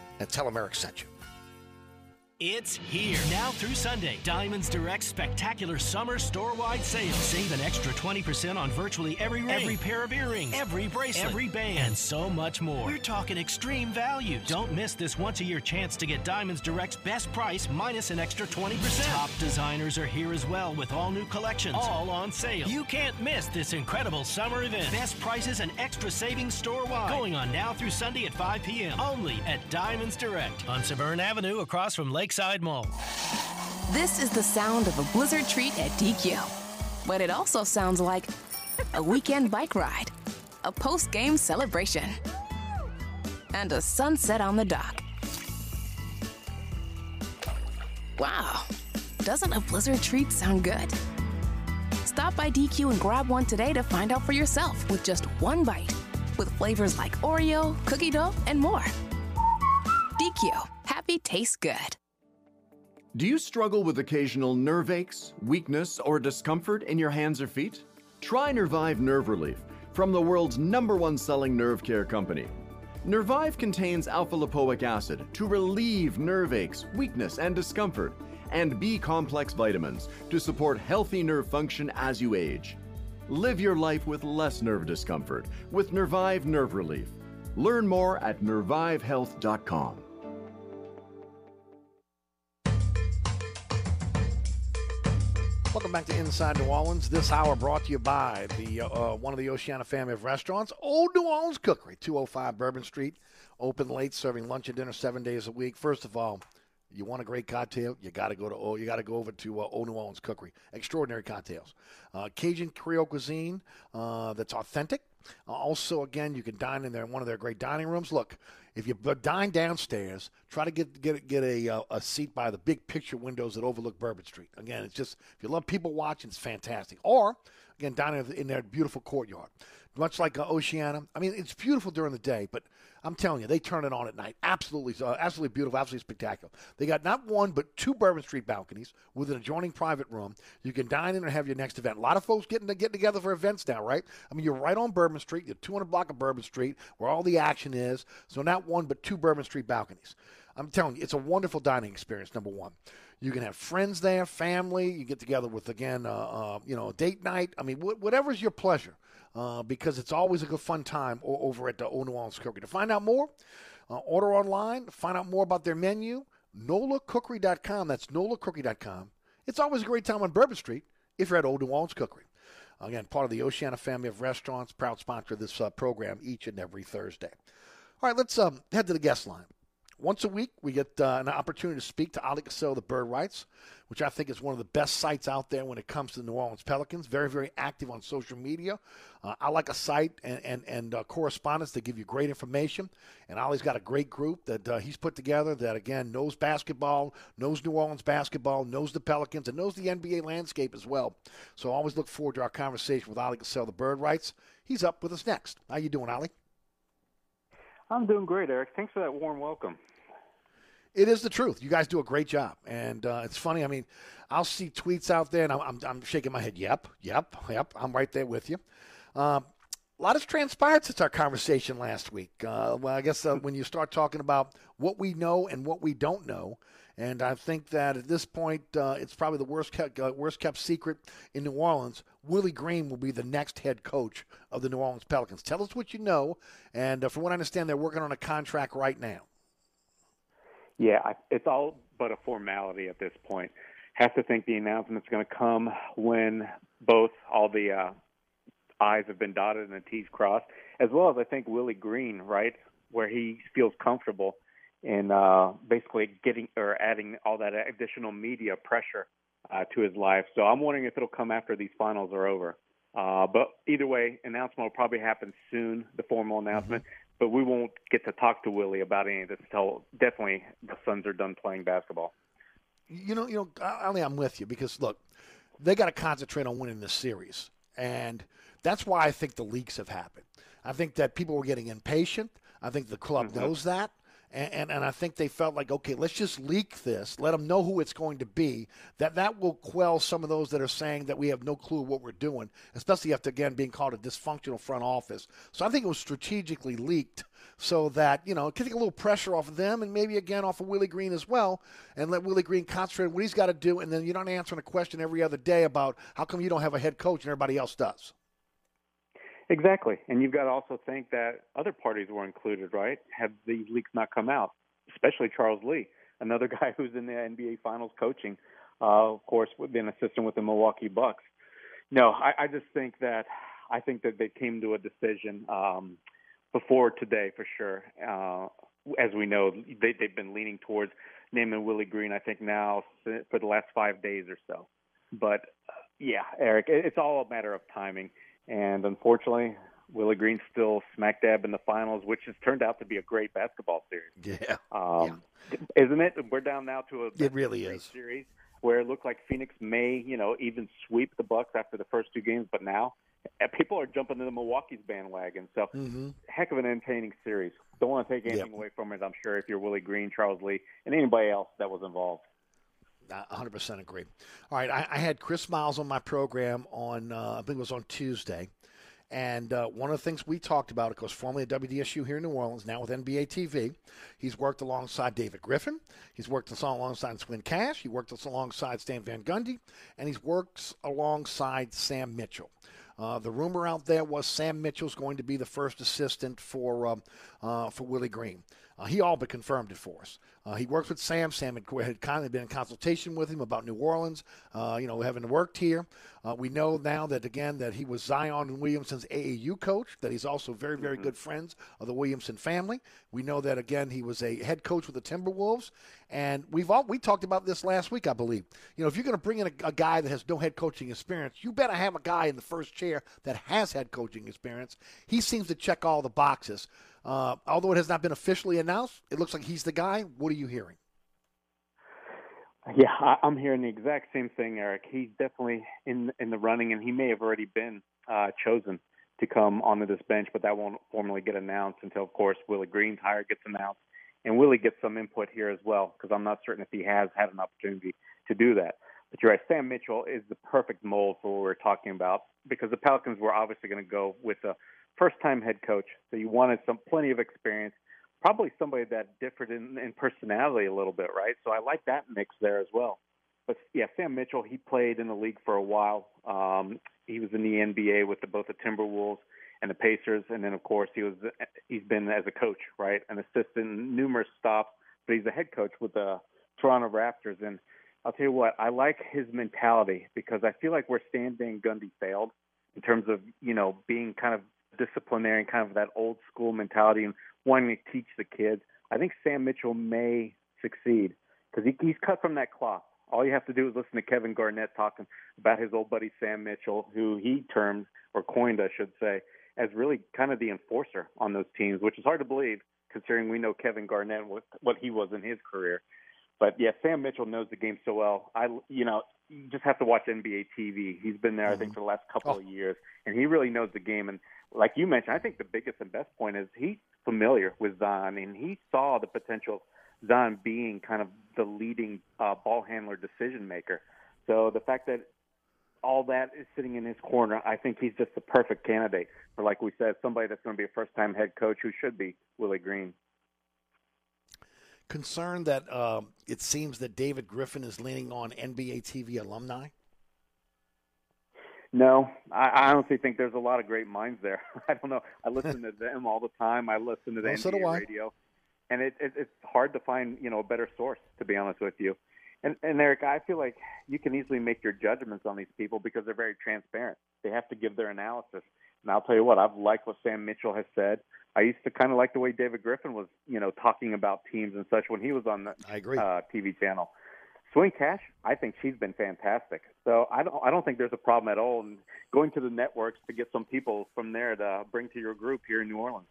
and tell sent you. It's here. Now through Sunday, Diamonds Direct spectacular summer store-wide sale. Save an extra 20% on virtually every ring, every pair of earrings, every bracelet, every band, and so much more. We're talking extreme values. Don't miss this once-a-year chance to get Diamonds Direct's best price minus an extra 20%. Top designers are here as well with all new collections, all on sale. You can't miss this incredible summer event. Best prices and extra savings store-wide. Going on now through Sunday at 5 p.m. Only at Diamonds Direct on Severn Avenue across from Lakeside Mall. This is the sound of a blizzard treat at DQ. But it also sounds like a weekend bike ride, a post game celebration, and a sunset on the dock. Wow, doesn't a blizzard treat sound good? Stop by DQ and grab one today to find out for yourself with just one bite, with flavors like Oreo, cookie dough, and more. DQ, happy tastes good. Do you struggle with occasional nerve aches, weakness, or discomfort in your hands or feet? Try Nervive Nerve Relief from the world's number one selling nerve care company. Nervive contains alpha lipoic acid to relieve nerve aches, weakness, and discomfort, and B complex vitamins to support healthy nerve function as you age. Live your life with less nerve discomfort with Nervive Nerve Relief. Learn more at nervivehealth.com. Welcome back to Inside New Orleans. This hour brought to you by the uh, one of the Oceana family of restaurants, Old New Orleans Cookery, 205 Bourbon Street. Open late, serving lunch and dinner seven days a week. First of all, you want a great cocktail? You got to go to oh, you got to go over to uh, Old New Orleans Cookery. Extraordinary cocktails, uh, Cajun Creole cuisine uh, that's authentic. Uh, also, again, you can dine in there in one of their great dining rooms. Look, if you dine downstairs, try to get get get a uh, a seat by the big picture windows that overlook Bourbon Street. Again, it's just if you love people watching, it's fantastic. Or again, dining in their beautiful courtyard, much like uh, Oceana. I mean, it's beautiful during the day, but I'm telling you, they turn it on at night. Absolutely, uh, absolutely beautiful, absolutely spectacular. They got not one but two Bourbon Street balconies with an adjoining private room. You can dine in and have your next event. A lot of folks getting to get together for events now, right? I mean, you're right on Bourbon Street. You're 200 block of Bourbon Street, where all the action is. So not one but two Bourbon Street balconies. I'm telling you, it's a wonderful dining experience. Number one, you can have friends there, family. You get together with again, uh, uh, you know, date night. I mean, wh- whatever's your pleasure, uh, because it's always a good fun time over at the New Orleans Cookery. To find out more, uh, order online. Find out more about their menu. NolaCookery.com. That's NolaCookery.com. It's always a great time on Bourbon Street if you're at Old New Orleans Cookery. Again, part of the Oceana family of restaurants, proud sponsor of this uh, program each and every Thursday. All right, let's um, head to the guest line. Once a week, we get uh, an opportunity to speak to Oleh Kosel, the Bird Writes, which I think is one of the best sites out there when it comes to the New Orleans Pelicans. Very, very active on social media. Uh, I like a site and and, and uh, correspondence that give you great information. And Oleh's got a great group that uh, he's put together that again knows basketball, knows New Orleans basketball, knows the Pelicans, and knows the NBA landscape as well. So I always look forward to our conversation with Oleh Kosel, the Bird Writes. He's up with us next. How you doing, Oleh? I'm doing great, Eric. Thanks for that warm welcome. It is the truth. You guys do a great job, and uh, it's funny. I mean, I'll see tweets out there, and I'm, I'm, I'm, shaking my head. Yep, yep, yep. I'm right there with you. Um, a lot has transpired since our conversation last week. Uh, well, I guess uh, when you start talking about what we know and what we don't know, and I think that at this point, uh, it's probably the worst kept, uh, worst kept secret in New Orleans. Willie Green will be the next head coach of the New Orleans Pelicans. Tell us what you know, and uh, from what I understand, they're working on a contract right now. Yeah, I, it's all but a formality at this point. Have to think the announcement's going to come when both all the uh, I's have been dotted and the T's crossed, as well as I think Willie Green, right, where he feels comfortable in uh, basically getting or adding all that additional media pressure uh, to his life. So I'm wondering if it'll come after these finals are over. Uh, but either way, announcement will probably happen soon, the formal announcement. Mm-hmm. But we won't get to talk to Willie about any of this until definitely the Suns are done playing basketball. you know, you know, Oleh, I'm with you because look, they got to concentrate on winning this series, and that's why I think the leaks have happened. I think that people were getting impatient. I think the club Mm-hmm. knows that. And, and, and I think they felt like, okay, let's just leak this, let them know who it's going to be. That that will quell some of those that are saying that we have no clue what we're doing, especially after again being called a dysfunctional front office. So I think it was strategically leaked so that you know it can take a little pressure off of them and maybe again off of Willie Green as well, and let Willie Green concentrate on what he's got to do, and then you're not answering a question every other day about how come you don't have a head coach and everybody else does. Exactly. And you've got to also think that other parties were included, right? Have these leaks not come out, especially Charles Lee, another (laughs) guy who's in the NBA Finals coaching, uh, of course, been assistant with the Milwaukee Bucks. No, I, I just think that I think that they came to a decision um, before today for sure. Uh, as we know, they, they've been leaning towards naming Willie Green. I think now for the last five days or so. But uh, yeah, Eric, it, it's all a matter of timing. And unfortunately, Willie Green's still smack dab in the finals, which has turned out to be a great basketball series. Yeah. Um, Isn't it? We're down now to a It really is. series where it looked like Phoenix may, you know, even sweep the Bucks after the first two games, but now uh, people are jumping into Milwaukee's bandwagon. So, Mm-hmm. heck of an entertaining series. Don't want to take anything away from it. I'm sure if you're Willie Green, Charles Lee, and anybody else that was involved. I 100% agree. All right, I, I had Chris Miles on my program on, uh, I think it was on Tuesday. And uh, one of the things we talked about, of course, formerly at WDSU here in New Orleans, now with NBA TV, he's worked alongside David Griffin. He's worked alongside Swin Cash. He worked alongside Stan Van Gundy. And he's worked alongside Sam Mitchell. Uh, the rumor out there was Sam Mitchell's going to be the first assistant for um, uh, for Willie Green. Uh, he all but confirmed it for us. Uh, he works with Sam. Sam had, had kind of been in consultation with him about New Orleans, uh, you know, having worked here. Uh, we know now that, again, that he was Zion and Williamson's AAU coach, that he's also very, very good friends of the Williamson family. We know that, again, he was a head coach with the Timberwolves. And we've all, we talked about this last week, I believe. You know, if you're going to bring in a, a guy that has no head coaching experience, you better have a guy in the first chair that has head coaching experience. He seems to check all the boxes. Uh, although it has not been officially announced, it looks like he's the guy. What are you hearing? Yeah, I'm hearing the exact same thing, Eric. He's definitely in in the running, and he may have already been uh, chosen to come onto this bench, but that won't formally get announced until, of course, Willie Green's hire gets announced, and Willie gets some input here as well, because I'm not certain if he has had an opportunity to do that. But you're right, Sam Mitchell is the perfect mold for what we're talking about, because the Pelicans were obviously going to go with a first-time head coach, so you wanted some plenty of experience probably somebody that differed in, in personality a little bit, right? So I like that mix there as well. But yeah, Sam Mitchell, he played in the league for a while. Um, he was in the NBA with the, both the Timberwolves and the Pacers, and then of course he was he's been as a coach, right, an assistant numerous stops. But he's a head coach with the Toronto Raptors, and I'll tell you what, I like his mentality because I feel like where Stan Van Gundy failed in terms of you know being kind of disciplinary, kind of that old school mentality, and wanting to teach the kids. I think Sam Mitchell may succeed because he, he's cut from that cloth. All you have to do is listen to Kevin Garnett talking about his old buddy Sam Mitchell, who he termed or coined, I should say, as really kind of the enforcer on those teams, which is hard to believe considering we know Kevin Garnett what what he was in his career. But yeah, Sam Mitchell knows the game so well. I you know you just have to watch NBA TV. He's been there, I think, for the last couple of years, and he really knows the game. And like you mentioned, I think the biggest and best point is he's familiar with Zion, and he saw the potential of Zion being kind of the leading uh, ball handler, decision maker. So the fact that all that is sitting in his corner, I think he's just the perfect candidate for, like we said, somebody that's going to be a first-time head coach who should be Willie Green. Concerned that um, it seems that David Griffin is leaning on NBA TV alumni. No, I, I honestly think there's a lot of great minds there. (laughs) I don't know. I listen to (laughs) them all the time. I listen to the Well, NBA I. radio, and it, it, it's hard to find you know a better source to be honest with you. And, and Eric, I feel like you can easily make your judgments on these people because they're very transparent. They have to give their analysis. And I'll tell you what, I've liked what Sam Mitchell has said. I used to kind of like the way David Griffin was, you know, talking about teams and such when he was on the I agree. Uh, TV channel. Swin Cash, I think she's been fantastic. So I don't, I don't think there's a problem at all in going to the networks to get some people from there to bring to your group here in New Orleans.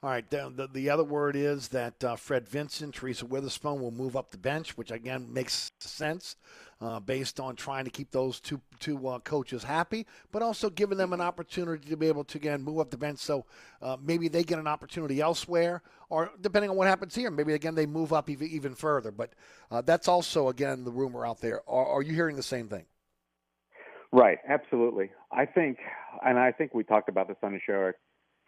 All right. The, the, the other word is that uh, Fred Vinson, Teresa Witherspoon will move up the bench, which again makes sense uh, based on trying to keep those two two uh, coaches happy, but also giving them an opportunity to be able to again move up the bench. So uh, maybe they get an opportunity elsewhere, or depending on what happens here, maybe again they move up even even further. But uh, that's also again the rumor out there. Are, are you hearing the same thing? Right, absolutely. I think, and I think we talked about this on the show.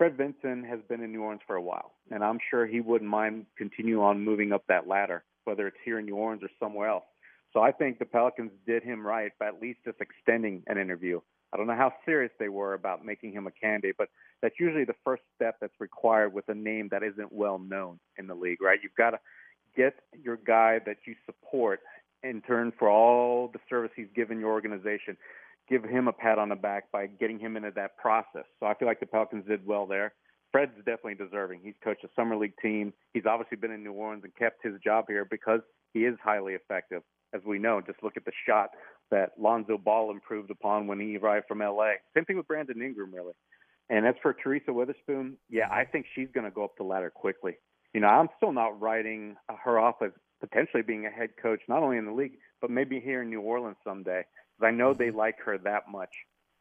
Fred Vinson has been in New Orleans for a while, and I'm sure he wouldn't mind continue on moving up that ladder, whether it's here in New Orleans or somewhere else. So I think the Pelicans did him right by at least just extending an interview. I don't know how serious they were about making him a candidate, but that's usually the first step that's required with a name that isn't well known in the league, right? You've got to get your guy that you support in turn for all the service he's given your organization. Give him a pat on the back by getting him into that process. So I feel like the Pelicans did well there. Fred's definitely deserving. He's coached a summer league team. He's obviously been in New Orleans and kept his job here because he is highly effective as we know. Just look at the shot that Lonzo Ball improved upon when he arrived from LA. Same thing with Brandon Ingram, really. And as for Teresa Witherspoon, yeah, I think she's going to go up the ladder quickly. You know, I'm still not writing her off as potentially being a head coach, not only in the league, but maybe here in New Orleans someday. Because I know they like her that much.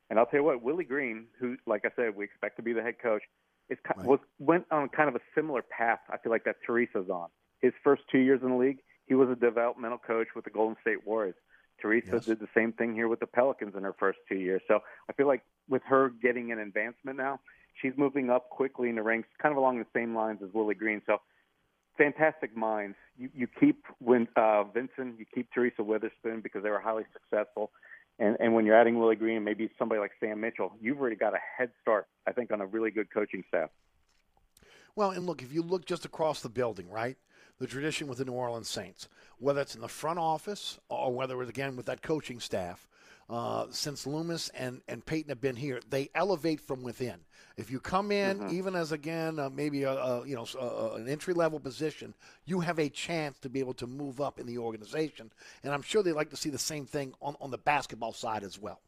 And I'll tell you what, Willie Green, who, like I said, we expect to be the head coach, is right. was went on kind of a similar path. I feel like that Teresa's on. His first two years in the league, he was a developmental coach with the Golden State Warriors. Teresa yes. did the same thing here with the Pelicans in her first two years. So I feel like with her getting an advancement now, she's moving up quickly in the ranks, kind of along the same lines as Willie Green. So fantastic minds. You, you keep when uh, Vinson, you keep Teresa Witherspoon because they were highly successful. And, and when you're adding Willie Green, maybe somebody like Sam Mitchell, you've already got a head start, I think, on a really good coaching staff. Well, and look, if you look just across the building, right? the tradition with the New Orleans Saints, whether it's in the front office or whether it's again with that coaching staff. Uh, since Loomis and, and Payton have been here, they elevate from within. If you come in, mm-hmm. even as again uh, maybe a, a, you know a, an entry level position, you have a chance to be able to move up in the organization. And I'm sure they like to see the same thing on, on the basketball side as well.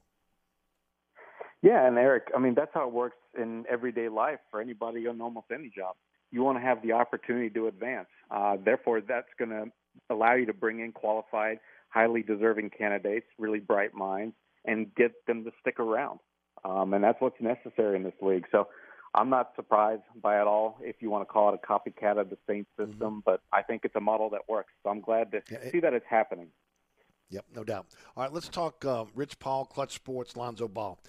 Yeah, and Eric, I mean that's how it works in everyday life for anybody on almost any job you want to have the opportunity to advance. Uh, therefore, that's going to allow you to bring in qualified, highly deserving candidates, really bright minds, and get them to stick around. Um, and that's what's necessary in this league. So I'm not surprised by it all, if you want to call it a copycat of the Saints mm-hmm. system, mm-hmm. but I think it's a model that works. So I'm glad to yeah, see that it's happening. Yep, no doubt. All right, let's talk uh, Rich Paul, Clutch Sports, Lonzo Ball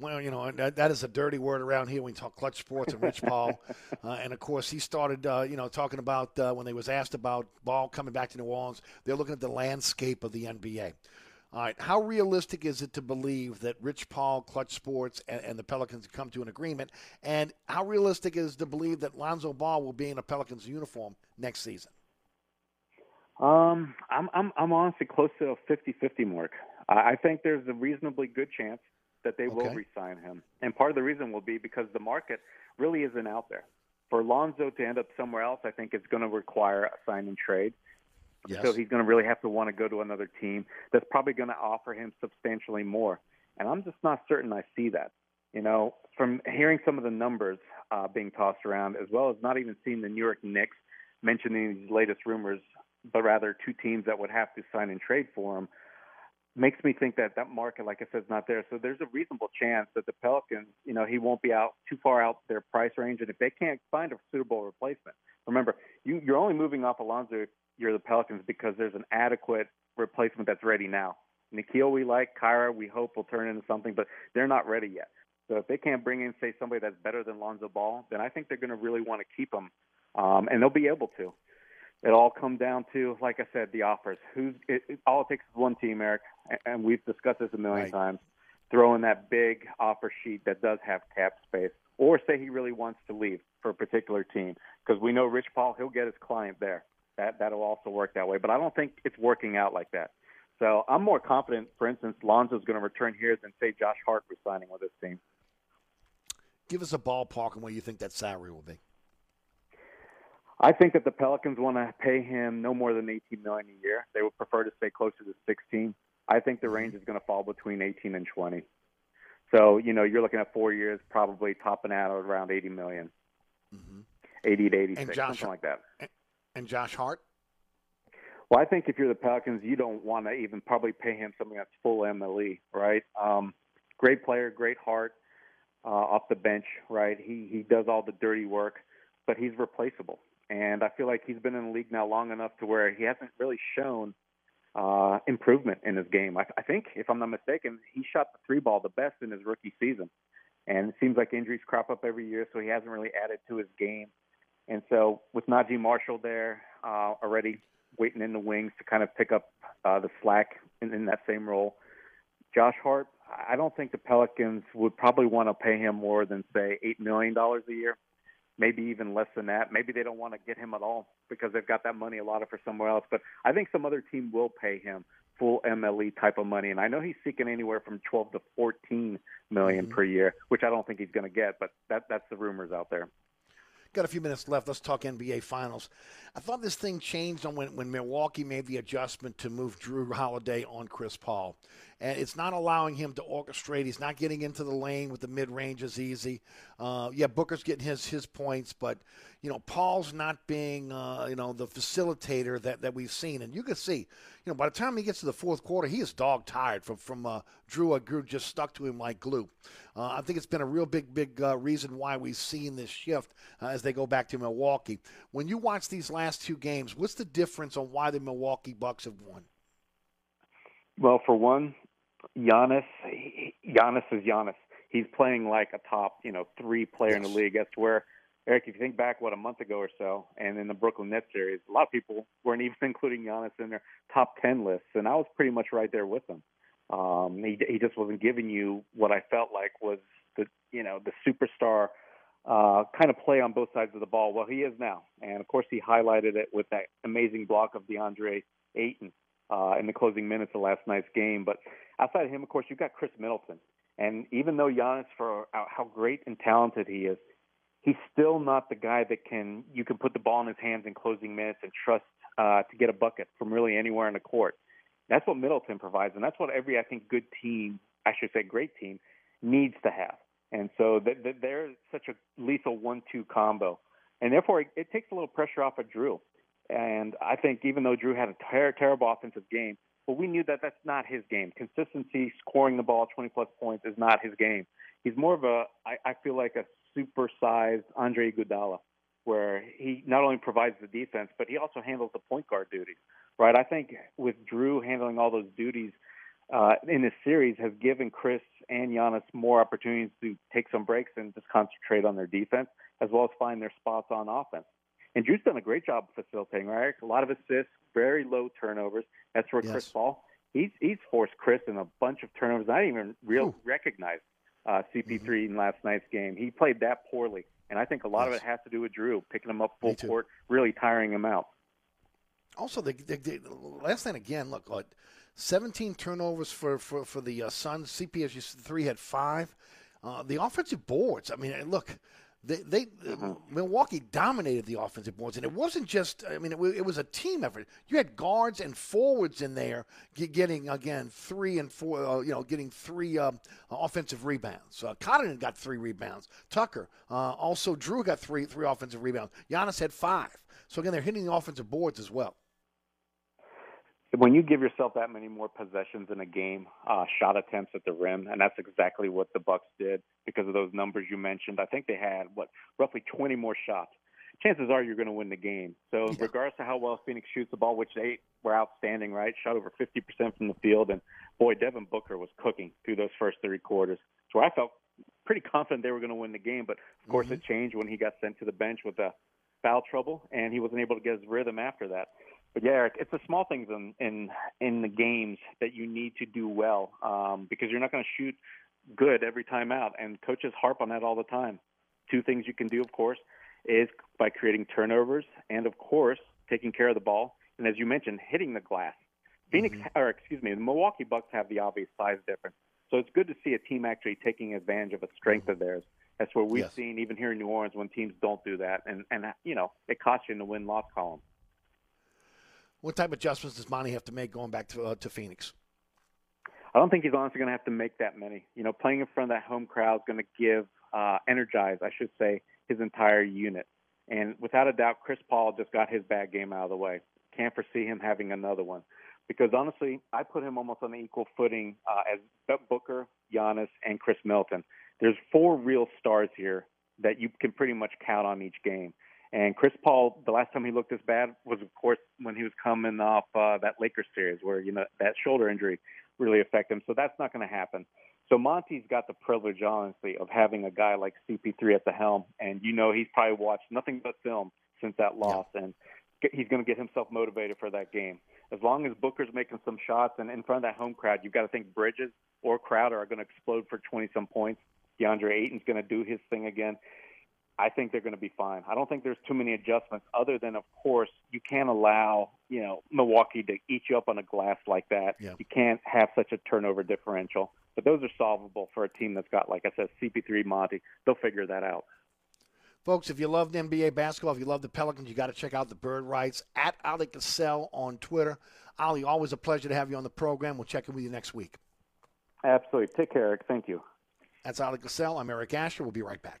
well, you know, that, that is a dirty word around here when we talk clutch sports and Rich Paul. (laughs) Uh, and of course, he started, uh, you know, talking about uh, when they was asked about Ball coming back to New Orleans, they're looking at the landscape of the NBA. All right, how realistic is it to believe that Rich Paul, Clutch Sports, and, and the Pelicans come to an agreement? And how realistic is to believe that Lonzo Ball will be in a Pelicans uniform next season? Um, I'm I'm I'm honestly close to a 50-50 mark. I think there's a reasonably good chance that they okay. will re-sign him. And part of the reason will be because the market really isn't out there. For Lonzo to end up somewhere else, I think it's going to require a sign and trade. Yes. So he's going to really have to want to go to another team that's probably going to offer him substantially more. And I'm just not certain I see that. You know, from hearing some of the numbers uh, being tossed around, as well as not even seeing the New York Knicks mentioning these latest rumors, but rather two teams that would have to sign and trade for him, makes me think that that market, like I said, is not there. So there's a reasonable chance that the Pelicans, you know, he won't be out too far out their price range. And if they can't find a suitable replacement, remember, you, you're only moving off Alonzo, you're the Pelicans because there's an adequate replacement that's ready now. Nickeil, we like. Kira, we hope will turn into something, but they're not ready yet. So if they can't bring in, say, somebody that's better than Lonzo Ball, then I think they're going to really want to keep him, um, and they'll be able to it all come down to, like I said, the offers. Who's it, it, all it takes is one team, Eric, and we've discussed this a million right. times. Throw in that big offer sheet that does have cap space, or say he really wants to leave for a particular team, because we know Rich Paul, he'll get his client there. That that'll also work that way. But I don't think it's working out like that. So I'm more confident, for instance, Lonzo's going to return here than say Josh Hart resigning with his team. Give us a ballpark on what you think that salary will be. I think that the Pelicans want to pay him no more than 18 million a year. They would prefer to stay closer to 16. I think the mm-hmm. range is going to fall between 18 and 20. So you know you're looking at four years, probably topping out at around 80 million. Mm-hmm. 80 to 86, And Josh- something like that. And Josh Hart. Well, I think if you're the Pelicans, you don't want to even probably pay him something that's full MLE, right? Um, great player, great heart uh, off the bench, right? He he does all the dirty work, but he's replaceable, and I feel like he's been in the league now long enough to where he hasn't really shown uh, improvement in his game. I, I think, if I'm not mistaken, he shot the three ball the best in his rookie season, and it seems like injuries crop up every year, so he hasn't really added to his game. And so with Naji Marshall there uh, already waiting in the wings to kind of pick up uh, the slack in, in that same role, Josh Hart, I don't think the Pelicans would probably want to pay him more than say eight million dollars a year, maybe even less than that. Maybe they don't want to get him at all because they've got that money allotted for somewhere else. But I think some other team will pay him full MLE type of money, and I know he's seeking anywhere from twelve to fourteen million mm-hmm. per year, which I don't think he's going to get. But that that's the rumors out there. Got a few minutes left. Let's talk NBA Finals. I thought this thing changed on when, when Milwaukee made the adjustment to move Jrue Holiday on Chris Paul. And it's not allowing him to orchestrate. He's not getting into the lane with the mid range as easy. Uh, yeah, Booker's getting his his points, but you know Paul's not being uh, you know the facilitator that, that we've seen. And you can see, you know, by the time he gets to the fourth quarter, he is dog tired from from uh, Jrue. Jrue just stuck to him like glue. Uh, I think it's been a real big big uh, reason why we've seen this shift uh, as they go back to Milwaukee. When you watch these last two games, what's the difference on why the Milwaukee Bucks have won? Well, for one, Giannis, Giannis is Giannis. He's playing like a top, you know, three player in the league. As to where, Eric, if you think back, what a month ago or so, and in the Brooklyn Nets series, a lot of people weren't even (laughs) including Giannis in their top ten lists, and I was pretty much right there with them. Um, he he just wasn't giving you what I felt like was the you know the superstar uh, kind of play on both sides of the ball. Well, he is now, and of course he highlighted it with that amazing block of DeAndre Ayton uh, in the closing minutes of last night's game. But outside of him, of course, you've got Khris Middleton, and even though Giannis, for how great and talented he is, he's still not the guy that can you can put the ball in his hands in closing minutes and trust uh, to get a bucket from really anywhere in the court. That's what Middleton provides, and that's what every I think good team, I should say great team, needs to have. And so th- th- they're such a lethal one-two combo, and therefore it, it takes a little pressure off of Jrue. And I think even though Jrue had a ter- terrible offensive game, well, we knew that that's not his game. Consistency, scoring the ball 20 plus points is not his game. He's more of a, I, I feel like a supersized Andre Iguodala, where he not only provides the defense, but he also handles the point guard duties. Right? I think with Jrue handling all those duties uh, in this series has given Khris and Giannis more opportunities to take some breaks and just concentrate on their defense, as well as find their spots on offense. And Jrue's done a great job facilitating, right? A lot of assists, very low turnovers. That's for Yes. Chris Paul. He's he's forced Chris in a bunch of turnovers. I didn't even real recognize uh, CP3 in last night's game. He played that poorly, and I think a lot of it has to do with Jrue picking him up full court, really tiring him out. Also, the, the, the last night again, look, uh, 17 turnovers for for for the uh, Suns. CP as you said, three had five. Uh, the offensive boards. I mean, look, they they Milwaukee dominated the offensive boards, and it wasn't just. I mean, it, it was a team effort. You had guards and forwards in there getting again three and four. Uh, you know, getting three um, offensive rebounds. Uh, Connaughton got three rebounds. Tucker uh, also Jrue got three three offensive rebounds. Giannis had five. So again, they're hitting the offensive boards as well. When you give yourself that many more possessions in a game, uh, shot attempts at the rim, and that's exactly what the Bucks did because of those numbers you mentioned. I think they had what roughly 20 more shots. Chances are you're going to win the game. So regardless of how well Phoenix shoots the ball, which they were outstanding, right? Shot over 50% from the field, and boy, Devin Booker was cooking through those first three quarters. So I felt pretty confident they were going to win the game, but of course it changed when he got sent to the bench with the foul trouble, and he wasn't able to get his rhythm after that. But yeah, Eric, it's the small things in in in the games that you need to do well um, because you're not going to shoot good every time out, and coaches harp on that all the time. Two things you can do, of course, is by creating turnovers and, of course, taking care of the ball, and as you mentioned, hitting the glass. Phoenix, or excuse me, the Milwaukee Bucks have the obvious size difference, so it's good to see a team actually taking advantage of a strength of theirs. That's what we've Yes. seen even here in New Orleans when teams don't do that, and and you know it costs you in the win loss column. What type of adjustments does Monty have to make going back to uh, to Phoenix? I don't think he's honestly going to have to make that many. You know, playing in front of that home crowd is going to give, uh, energize, I should say, his entire unit. And without a doubt, Chris Paul just got his bad game out of the way. Can't foresee him having another one. Because honestly, I put him almost on the equal footing uh, as Booker, Giannis, and Khris Middleton. There's four real stars here that you can pretty much count on each game. And Chris Paul, the last time he looked this bad was, of course, when he was coming off uh, that Lakers series where you know that shoulder injury really affected him. So that's not going to happen. So Monty's got the privilege, honestly, of having a guy like CP3 at the helm, and you know he's probably watched nothing but film since that loss, yeah. and he's going to get himself motivated for that game. As long as Booker's making some shots and in front of that home crowd, you've got to think Bridges or Crowder are going to explode for 20 some points. DeAndre Ayton's going to do his thing again. I think they're going to be fine. I don't think there's too many adjustments other than, of course, you can't allow, you know, Milwaukee to eat you up on a glass like that. Yeah. You can't have such a turnover differential. But those are solvable for a team that's got, like I said, CP3, Monty. They'll figure that out. Folks, if you love NBA basketball, if you love the Pelicans, you got to check out the Bird Writes at Oleh Kosel on Twitter. Oleh, always a pleasure to have you on the program. We'll check in with you next week. Absolutely. Take care, Eric. Thank you. That's Oleh Kosel. I'm Eric Asher. We'll be right back.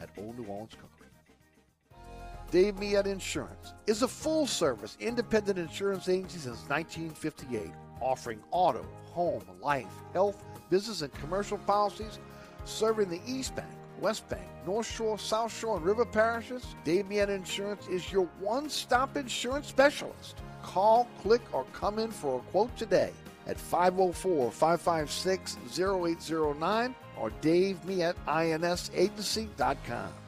at Old New Orleans Cookery. Dave Miette Insurance is a full service independent insurance agency since 1958, offering auto, home, life, health, business, and commercial policies, serving the East Bank, West Bank, North Shore, South Shore, and River parishes. Dave Miette Insurance is your one stop insurance specialist. Call, click, or come in for a quote today at 504 556 0809 or davemietteinsagency.com.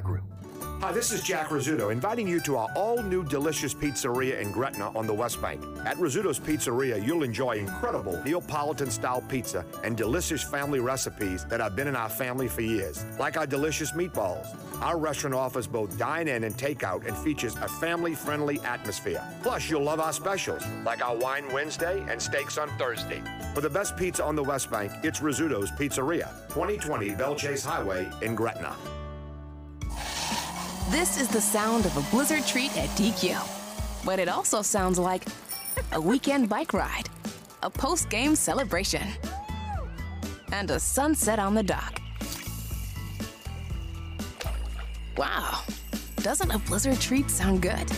Hi, this is Jack Rizzuto, inviting you to our all-new delicious pizzeria in Gretna on the West Bank. At Rizzuto's Pizzeria, you'll enjoy incredible Neapolitan-style pizza and delicious family recipes that have been in our family for years, like our delicious meatballs. Our restaurant offers both dine-in and takeout and features a family-friendly atmosphere. Plus, you'll love our specials, like our Wine Wednesday and Steaks on Thursday. For the best pizza on the West Bank, it's Rizzuto's Pizzeria, 2020 Belle Chasse Highway in Gretna. This is the sound of a blizzard treat at DQ. But it also sounds like a weekend bike ride, a post game celebration, and a sunset on the dock. Wow, doesn't a blizzard treat sound good?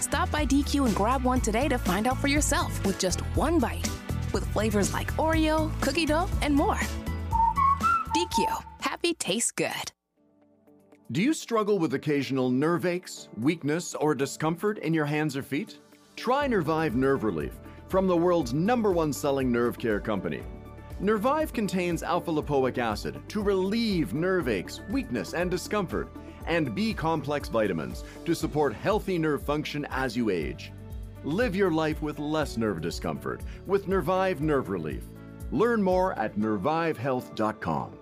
Stop by DQ and grab one today to find out for yourself with just one bite, with flavors like Oreo, cookie dough, and more. DQ, happy tastes good. Do you struggle with occasional nerve aches, weakness, or discomfort in your hands or feet? Try Nervive Nerve Relief from the world's number one selling nerve care company. Nervive contains alpha lipoic acid to relieve nerve aches, weakness, and discomfort, and B complex vitamins to support healthy nerve function as you age. Live your life with less nerve discomfort with Nervive Nerve Relief. Learn more at nervivehealth.com.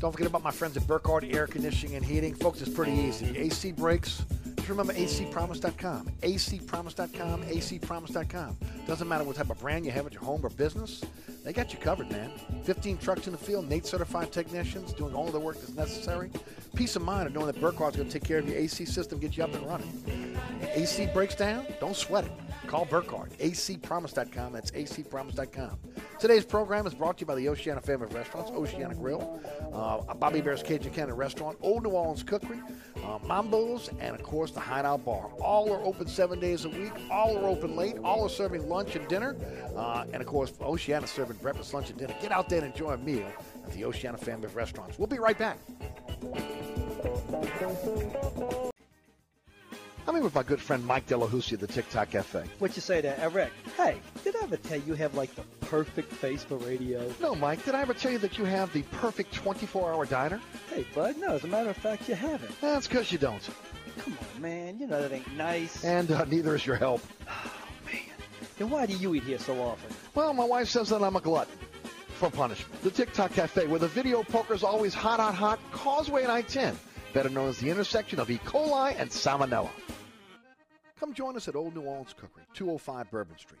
Don't forget about my friends at Burkhardt Air Conditioning and Heating. Folks, it's pretty easy. AC breaks. Remember acpromise.com. acpromise.com, acpromise.com. Doesn't matter what type of brand you have at your home or business, they got you covered, man. 15 trucks in the field, Nate certified technicians doing all the work that's necessary. Peace of mind of knowing that Burkhardt's going to take care of your AC system, get you up and running. AC breaks down, don't sweat it. Call Burkhardt, acpromise.com. That's acpromise.com. Today's program is brought to you by the Oceana family of restaurants, Oceana Grill, uh, Bobby Hebert's Cajun Cannon Restaurant, Old New Orleans Cookery, uh, Mambo's, and of course the Hideout Bar. All are open seven days a week. All are open late. All are serving lunch and dinner. Uh, and of course, Oceana serving breakfast, lunch, and dinner. Get out there and enjoy a meal at the Oceana family of restaurants. We'll be right back. I'm here with my good friend Mike Delahoussi of the TikTok Cafe. What you say there, Eric? Hey, did I ever tell you have like the perfect face for radio? No, Mike, did I ever tell you that you have the perfect 24 hour diner? Hey, bud, no, as a matter of fact, you haven't. That's because you don't. Come on, man, you know that ain't nice. And uh, neither is your help. (sighs) Oh, man. Then why do you eat here so often? Well, my wife says that I'm a glutton for punishment. The TikTok Cafe, where the video poker is always hot, hot, hot. Causeway and I-10, better known as the intersection of E. coli and salmonella. Come join us at Old New Orleans Cookery, 205 Bourbon Street.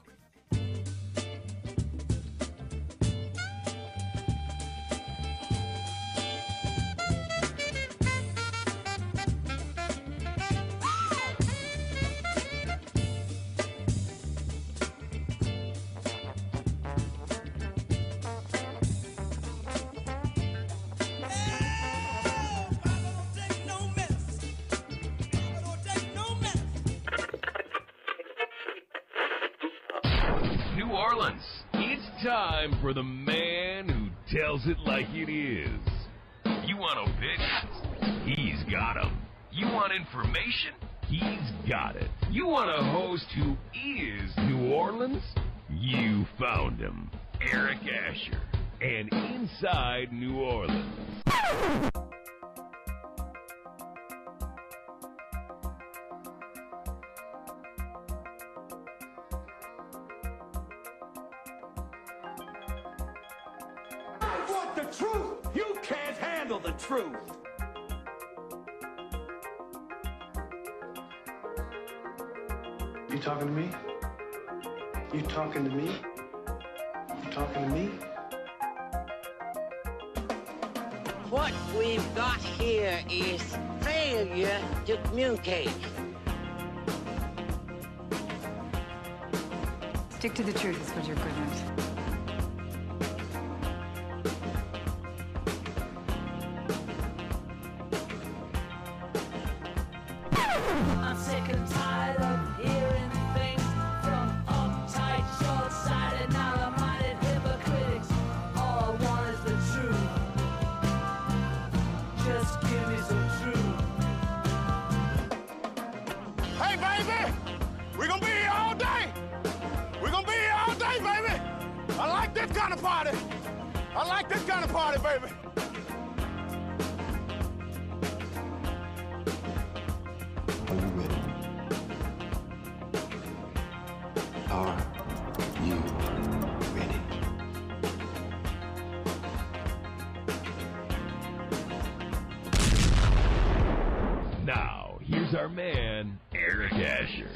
Here's our man, Eric Asher.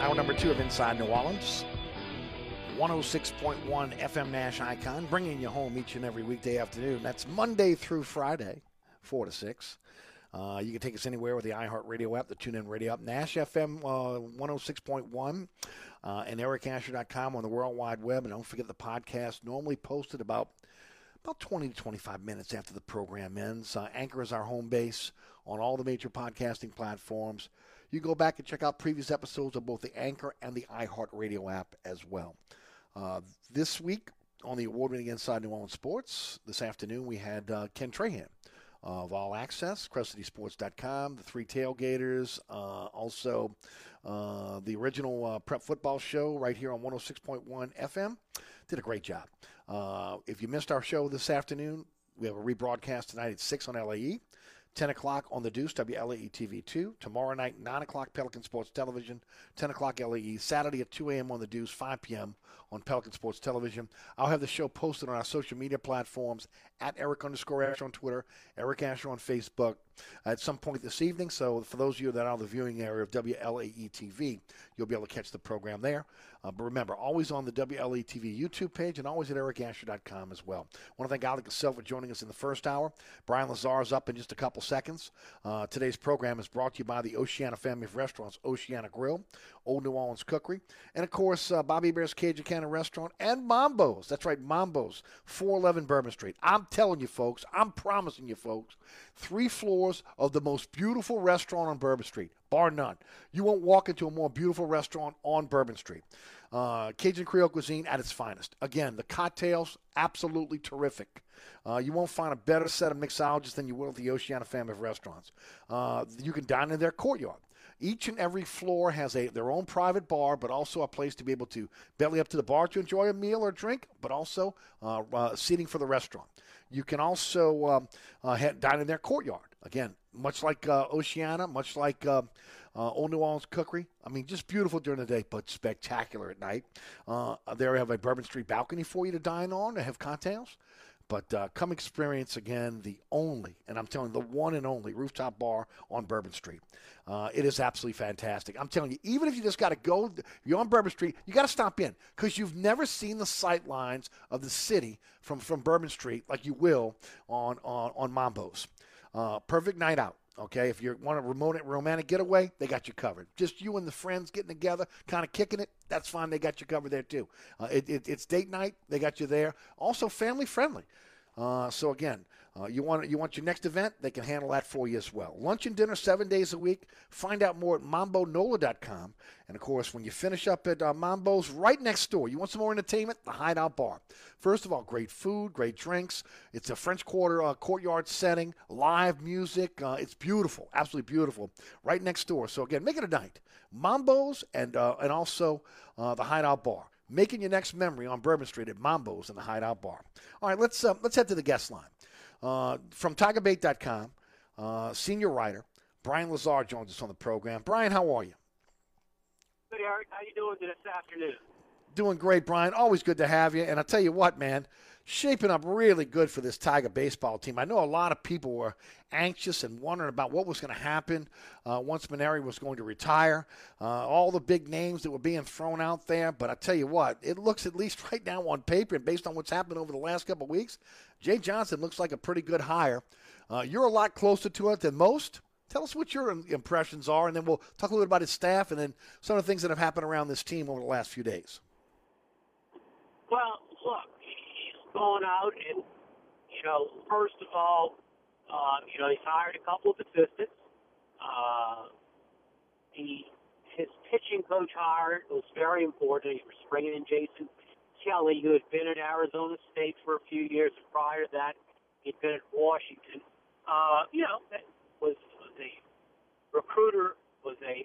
Hour number two of Inside New Orleans. 106.1 FM Nash Icon, bringing you home each and every weekday afternoon. That's Monday through Friday, 4 to 6. Uh, you can take us anywhere with the iHeartRadio app, the TuneIn Radio app, Nash FM uh, 106.1, uh, and ericasher.com on the World Wide Web. And don't forget the podcast, normally posted about about 20 to 25 minutes after the program ends. Uh, Anchor is our home base on all the major podcasting platforms. You go back and check out previous episodes of both the Anchor and the iHeartRadio app as well. Uh, this week on the award-winning Inside New Orleans Sports, this afternoon we had uh, Ken Trahan of All Access, CrescentCitySports.com, the Three Tailgaters, uh, also uh, the original uh, Prep Football Show right here on 106.1 FM. Did a great job. Uh, if you missed our show this afternoon, we have a rebroadcast tonight at 6 on LAE. 10 o'clock on the Deuce, WLAE TV 2. Tomorrow night, 9 o'clock, Pelican Sports Television. 10 o'clock, LAE. Saturday at 2 a.m. on the Deuce, 5 p.m. on Pelican Sports Television. I'll have the show posted on our social media platforms at Eric underscore Asher on Twitter, Eric Asher on Facebook at some point this evening. So for those of you that are in the viewing area of WLAE TV, you'll be able to catch the program there. Uh, but remember, always on the WLAE TV YouTube page and always at ericasher.com as well. I want to thank Alec Cassell for joining us in the first hour. Brian Lazar is up in just a couple seconds. Uh, today's program is brought to you by the Oceana family of restaurants, Oceana Grill, Old New Orleans Cookery, and of course, uh, Bobby Hebert's Cajun Cannon Restaurant and Mambo's. That's right, Mambo's, 411 Bourbon Street. I'm telling you, folks, I'm promising you, folks, three floors of the most beautiful restaurant on Bourbon Street, bar none. You won't walk into a more beautiful restaurant on Bourbon Street. Uh, Cajun Creole cuisine at its finest. Again, the cocktails, absolutely terrific. Uh, you won't find a better set of mixologists than you will at the Oceana family of restaurants. Uh, you can dine in their courtyard. Each and every floor has a their own private bar, but also a place to be able to belly up to the bar to enjoy a meal or drink, but also uh, uh, seating for the restaurant. You can also um, uh, dine in their courtyard. Again, much like uh, Oceana, much like uh, uh, Old New Orleans Cookery. I mean, just beautiful during the day, but spectacular at night. Uh, there have a Bourbon Street balcony for you to dine on to have cocktails. But uh, come experience again the only, and I'm telling you, the one and only rooftop bar on Bourbon Street. Uh, it is absolutely fantastic. I'm telling you, even if you just got to go, you're on Bourbon Street, you got to stop in because you've never seen the sight lines of the city from, from Bourbon Street like you will on, on, on Mambo's. Uh, perfect night out. Okay, if you want a romantic getaway, they got you covered. Just you and the friends getting together, kind of kicking it, that's fine. They got you covered there too. Uh, it, it, it's date night, they got you there. Also family friendly. Uh, so again, uh, you want you want your next event, they can handle that for you as well. Lunch and dinner seven days a week. Find out more at mambonola.com. And of course, when you finish up at uh, Mambo's, right next door, you want some more entertainment? The Hideout Bar. First of all, great food, great drinks. It's a French Quarter uh, courtyard setting, live music. Uh, it's beautiful, absolutely beautiful. Right next door. So again, make it a night. Mambo's and uh, and also uh, the Hideout Bar making your next memory on Bourbon Street at Mambo's and the Hideout Bar. All right, let's let's head to the guest line. Uh, from TigerBait.com, uh, senior writer Brian Lazar joins us on the program. Brian, how are you? Good, Eric. How you doing this afternoon? Doing great, Brian. Always good to have you. And I tell you what, man, shaping up really good for this Tiger baseball team. I know a lot of people were anxious and wondering about what was going to happen uh, once Mainieri was going to retire. Uh, all the big names that were being thrown out there. But I tell you what, it looks at least right now on paper and based on what's happened over the last couple of weeks, Jay Johnson looks like a pretty good hire. Uh, you're a lot closer to it than most. Tell us what your impressions are, and then we'll talk a little bit about his staff and then some of the things that have happened around this team over the last few days. Well, look, going out and, you know, first of all, uh, you know, he's hired a couple of assistants. Uh, he, his pitching coach hired was very important. He was bringing in Jason Kelly, who had been at Arizona State for a few years. Prior to that, he'd been at Washington. Uh, you know, that was, was a recruiter, was a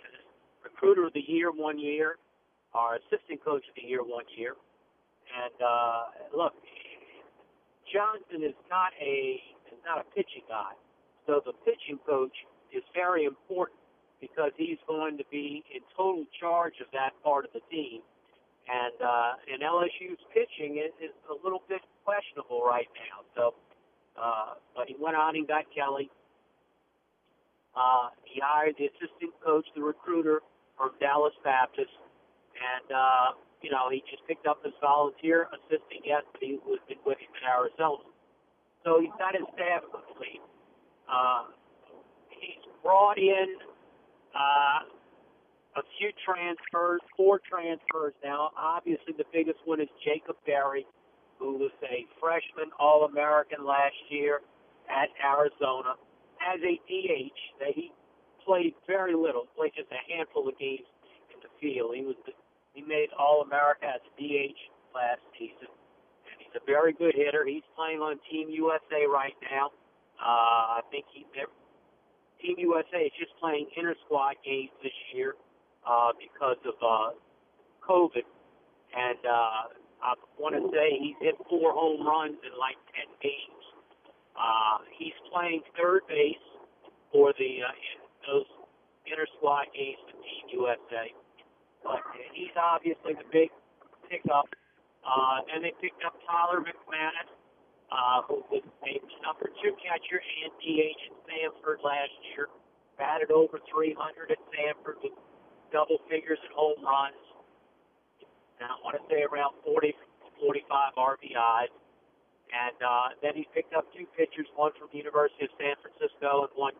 recruiter of the year one year, our assistant coach of the year one year. And uh, look, Johnson is not a is not a pitching guy, so the pitching coach is very important because he's going to be in total charge of that part of the team. And uh, and LSU's pitching is, is a little bit questionable right now. So, uh, but he went on and got Kelly. Uh, he hired the assistant coach, the recruiter from Dallas Baptist, and uh, you know, he just picked up his volunteer assistant yesterday who's been with him in Arizona. So he's got his staff complete. Uh, brought in uh, a few transfers, four transfers now. Obviously, the biggest one is Jacob Berry, who was a freshman All American last year at Arizona. As a DH, that he played very little, played just a handful of games in the field. He was he made All America as DH last season. He's a very good hitter. He's playing on Team USA right now. Uh, I think he Team USA is just playing inter squad games this year uh, because of uh, COVID. And uh, I want to say he's hit four home runs in like 10 games. Uh, he's playing third base for the uh, those inter squad games for Team USA. But he's obviously the big pickup. Uh, and they picked up Tyler McManus, uh, who was named number two catcher and DH at Stanford last year. Batted over 300 at Stanford with double figures in home runs. And I want to say around 40, 45 RBIs. And uh, then he picked up two pitchers, one from the University of San Francisco and one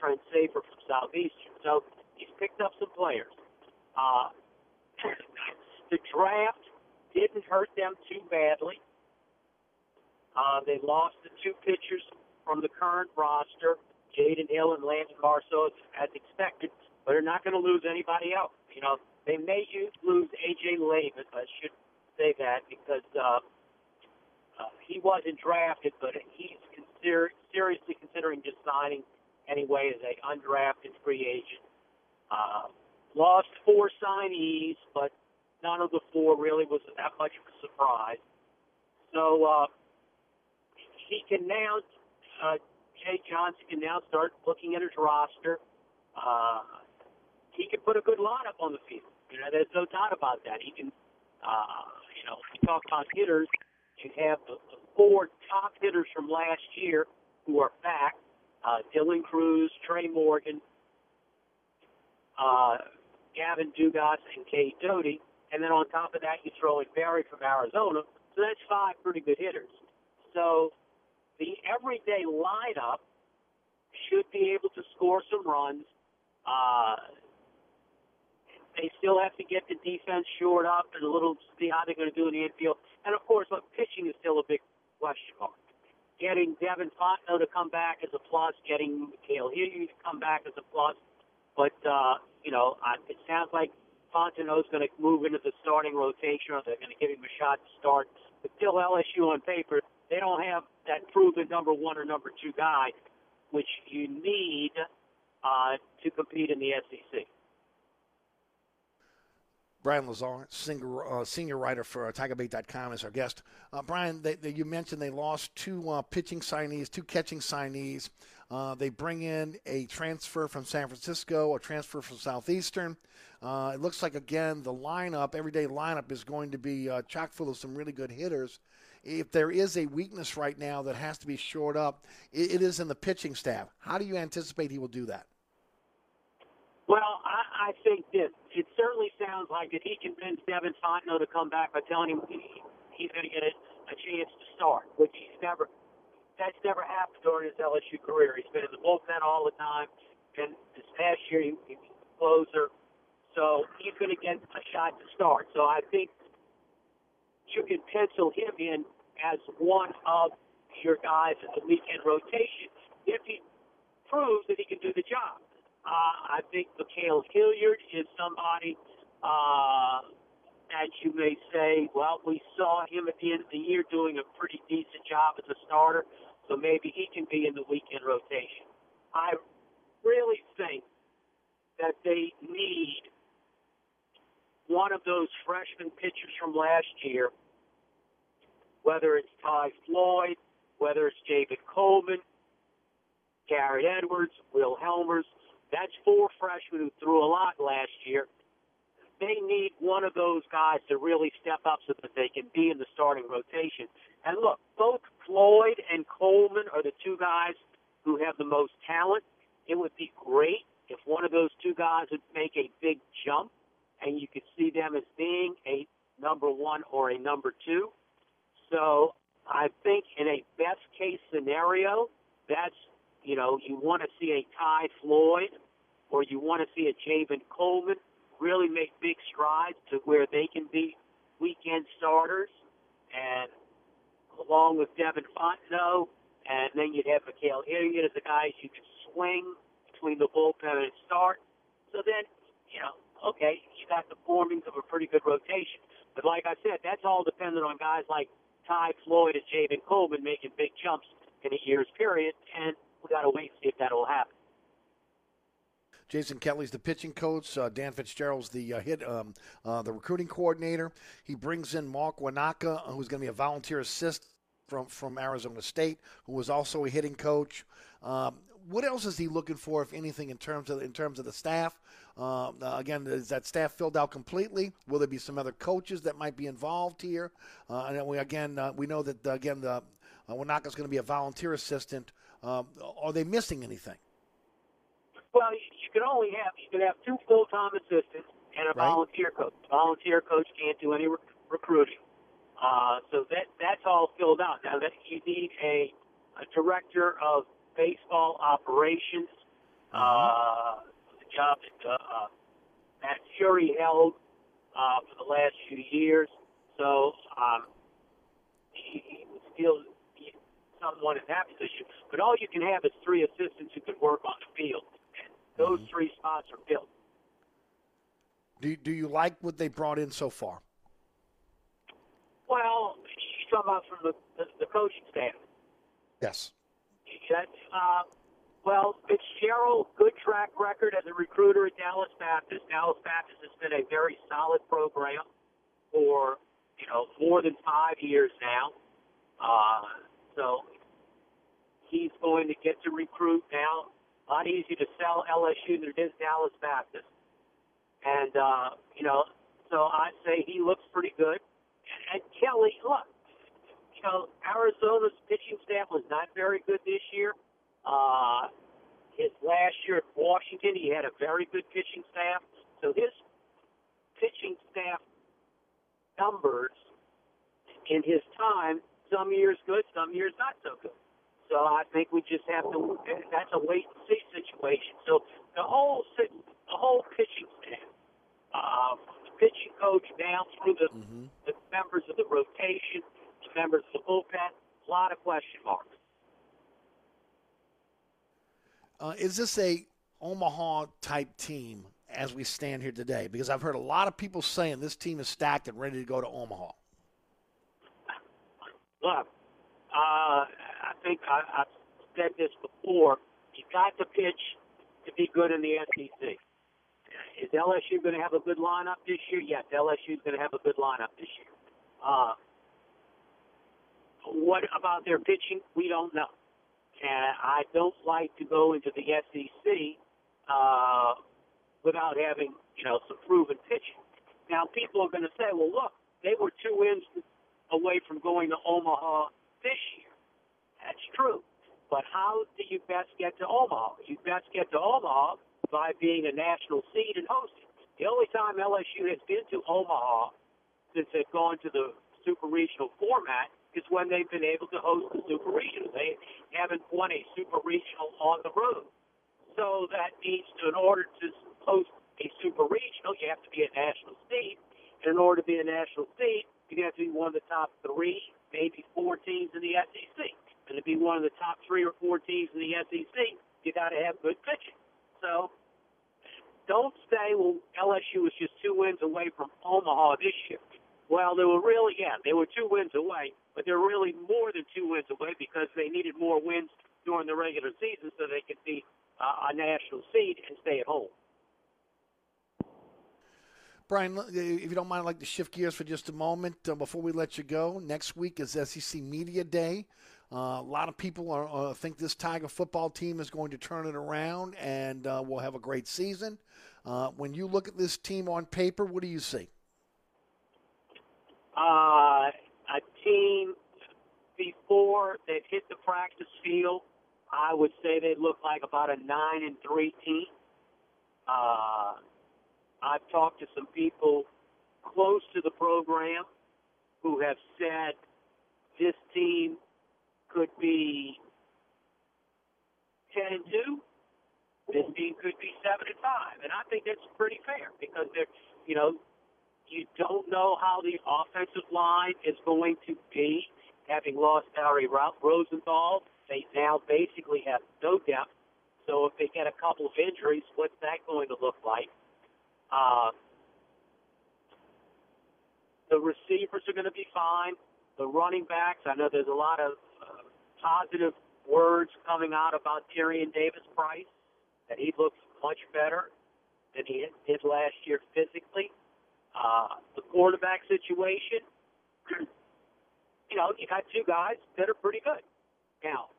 Trent Safer from Southeastern. So he's picked up some players. Uh, the draft didn't hurt them too badly. Uh, they lost the two pitchers from the current roster, Jaden Hill and Landon Marceau, as expected, but they're not going to lose anybody else. You know, they may lose A.J. Labas. I should say that because uh, uh, he wasn't drafted, but he's consider- seriously considering just signing anyway as a undrafted free agent. Uh, lost four signees, but none of the four really was that much of a surprise. So uh, he can now, uh, Jay Johnson can now start looking at his roster. Uh, he can put a good lineup on the field. You know, there's no doubt about that. He can, uh, you know, we talk about hitters. You have the, the four top hitters from last year who are back: uh, Dylan Crews, Trey Morgan, uh, Gavin Dugas, and Cade Doughty. And then on top of that, you throw in Berry from Arizona. So that's five pretty good hitters. So the everyday lineup should be able to score some runs. Uh, they still have to get the defense shored up and a little see how they're going to do in the infield. And of course, look, pitching is still a big question mark. Getting Devin Fontenot to come back is a plus. Getting Cale Hilliard to come back is a plus. But uh, you know, I, it sounds like Fontenot's going to move into the starting rotation, or they're going to give him a shot to start. But still, LSU on paper, they don't have that proven number one or number two guy, which you need uh, to compete in the SEC. Brian Lazar, senior, uh, senior writer for TigerBait.com, is our guest. Uh, Brian, they, they, you mentioned they lost two uh, pitching signees, two catching signees. Uh, they bring in a transfer from San Francisco, a transfer from Southeastern. Uh, it looks like, again, the lineup, everyday lineup, is going to be uh, chock full of some really good hitters. If there is a weakness right now that has to be shored up, it, it is in the pitching staff. How do you anticipate he will do that? Well, I, I think this. It certainly sounds like that he convinced Devin Fontenot to come back by telling him he, he's going to get a, a chance to start, which he's never. That's never happened during his LSU career. He's been in the bullpen all the time, and this past year he, he was a closer. So he's going to get a shot to start. So I think you can pencil him in as one of your guys in the weekend rotation if he proves that he can do the job. Uh, I think Ma'Khail Hilliard is somebody uh, that you may say, well, we saw him at the end of the year doing a pretty decent job as a starter, so maybe he can be in the weekend rotation. I really think that they need one of those freshman pitchers from last year, whether it's Ty Floyd, whether it's David Coleman, Garrett Edwards, Will Hellmers, that's four freshmen who threw a lot last year. They need one of those guys to really step up so that they can be in the starting rotation. And look, both Floyd and Coleman are the two guys who have the most talent. It would be great if one of those two guys would make a big jump and you could see them as being a number one or a number two. So I think in a best case scenario, that's you know, you want to see a Ty Floyd or you want to see a Javen Coleman really make big strides to where they can be weekend starters, and along with Devin Fontenot, and then you'd have Ma'Khail Hilliard as the guys you can swing between the bullpen and start. So then, you know, okay, you got the formings of a pretty good rotation. But like I said, that's all dependent on guys like Ty Floyd and Javen Coleman making big jumps in a year's period, and we got to wait and see if that will happen. Jason Kelly's the pitching coach. Uh, Dan Fitzgerald's the uh, hit, um, uh, the recruiting coordinator. He brings in Mark Wanaka, who's going to be a volunteer assist from from Arizona State, who was also a hitting coach. Um, what else is he looking for, if anything, in terms of in terms of the staff? Uh, again, is that staff filled out completely? Will there be some other coaches that might be involved here? Uh, and then we again uh, we know that again the uh, Wanaka's going to be a volunteer assistant. Um, are they missing anything? Well, you can only have you can have two full time assistants and a Right. volunteer coach. Volunteer coach can't do any rec- recruiting, uh, so that that's all filled out. Now that you need a, a director of baseball operations, uh, the job that uh, uh, Matt Fury held uh, for the last few years. So um, he, he was still he- someone in that position. But all you can have is three assistants who can work on the field. And those three spots are filled. Do do you like what they brought in so far? Well, you're talking about from the, the, the coaching staff. Yes. That's, uh, well, Fitzgerald, good track record as a recruiter at Dallas Baptist. Dallas Baptist has been a very solid program for, you know, more than five years now. Uh, so he's going to get to recruit now. A lot easier to sell LSU than it is Dallas Baptist. And, uh, you know, so I'd say he looks pretty good. And Kelly, look, you know, Arizona's pitching staff was not very good this year. Uh, his last year at Washington, he had a very good pitching staff. So his pitching staff numbers in his time, some years good, some years not so good. So I think we just have to. That's a wait and see situation. So the whole the whole pitching staff, uh, pitching coach down through the, the members of the rotation, the members of the bullpen, a lot of question marks. Uh, is this a Omaha type team as we stand here today? Because I've heard a lot of people saying this team is stacked and ready to go to Omaha. Look, uh, I think I, I've said this before. You got to pitch to be good in the SEC. Is LSU going to have a good lineup this year? Yes, LSU is going to have a good lineup this year. Uh, what about their pitching? We don't know. And I don't like to go into the SEC uh, without having, you know, some proven pitching. Now, people are going to say, well, look, they were two wins away from going to Omaha this year. That's true. But how do you best get to Omaha? You best get to Omaha by being a national seed and hosting. The only time LSU has been to Omaha since they've gone to the super regional format is when they've been able to host the super regional. They haven't won a super regional on the road. So that means to, in order to host a super regional, you have to be a national seed. And in order to be a national seed, you have to be one of the top three, maybe four teams in the SEC. And to be one of the top three or four teams in the SEC, you got to have good pitching. So don't say, well, LSU was just two wins away from Omaha this year. Well, they were really, yeah, they were two wins away, but they're really more than two wins away because they needed more wins during the regular season so they could be uh, a national seed and stay at home. Brian, if you don't mind, I'd like to shift gears for just a moment uh, before we let you go. Next week is SEC Media Day. Uh, a lot of people are, uh, think this Tiger football team is going to turn it around and uh, we'll have a great season. Uh, when you look at this team on paper, what do you see? Uh, a team before they've hit the practice field, I would say they look like about a nine and three team. Uh, I've talked to some people close to the program who have said this team could be ten and two, this team could be seven and five, and I think that's pretty fair because they're, you know, you don't know how the offensive line is going to be. Having lost Harry Ro- Rosenthal, they now basically have no depth. So if they get a couple of injuries, what's that going to look like? Uh, the receivers are going to be fine. The running backs, I know there's a lot of positive words coming out about Tyrion Davis Price, that he looks much better than he did last year physically. Uh, the quarterback situation, (clears throat) you know, you got two guys that are pretty good. Now,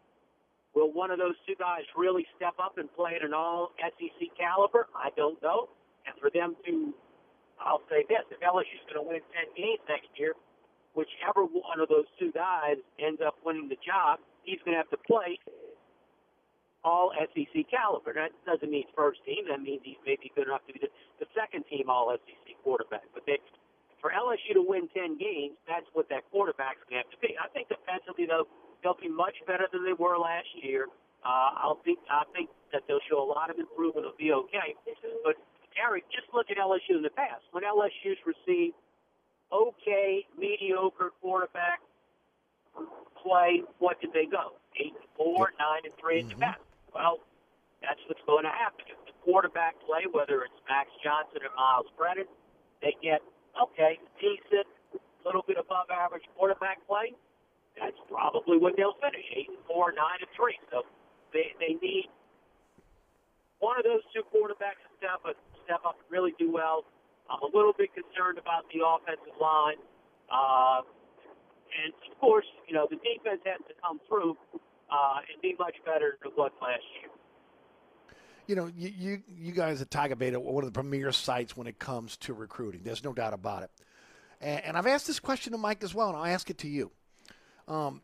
will one of those two guys really step up and play at an all SEC caliber? I don't know. And for them to, I'll say this, if LSU's going to win 10 games next year, whichever one of those two guys ends up winning the job, he's going to have to play all SEC caliber. That doesn't mean first team. That means he's maybe good enough to be the, the second team all SEC quarterback. But they, for LSU to win 10 games, that's what that quarterback's going to have to be. I think defensively, though, they'll be much better than they were last year. Uh, I'll think, I think that they'll show a lot of improvement. It'll be okay. But, Eric, just look at LSU in the past. When LSU's received okay, mediocre quarterback play, what did they go? Eight and four, nine and 3 mm-hmm. at the best. Well, that's what's going to happen. If the quarterback play, whether it's Max Johnson or Myles Brennan, they get, okay, decent, little bit above average quarterback play, that's probably what they'll finish, 8 and 4, 9 and 3. So they, they need one of those two quarterbacks to step up, step up and really do well. I'm a little bit concerned about the offensive line. Uh, and, of course, you know, the defense has to come through uh, and be much better than was last year. You know, you, you, you guys at Tiger Bait are one of the premier sites when it comes to recruiting. There's no doubt about it. And, and I've asked this question to Mike as well, and I'll ask it to you. Um,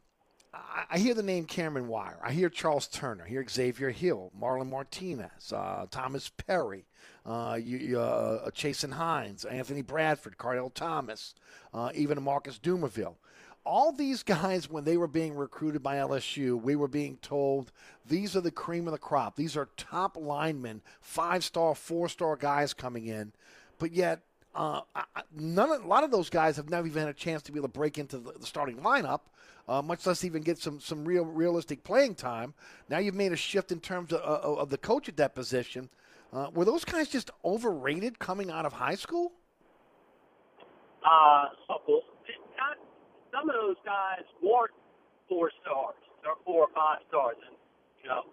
I, I hear the name Cameron Wire. I hear Charles Turner. I hear Xavier Hill, Marlon Martinez, uh, Thomas Perry, uh, you, uh, Chasen Hines, Anthony Bradford, Kardell Thomas, uh, even Marcus Dumervil all these guys, when they were being recruited by LSU, we were being told these are the cream of the crop. These are top linemen, five star, four star guys coming in. But yet, uh, none of, a lot of those guys have never even had a chance to be able to break into the, the starting lineup, uh, much less even get some, some real realistic playing time. Now you've made a shift in terms of, of, of the coach at that position. Uh, were those guys just overrated coming out of high school? Uh, some of those guys weren't four stars or four or five stars, and you know,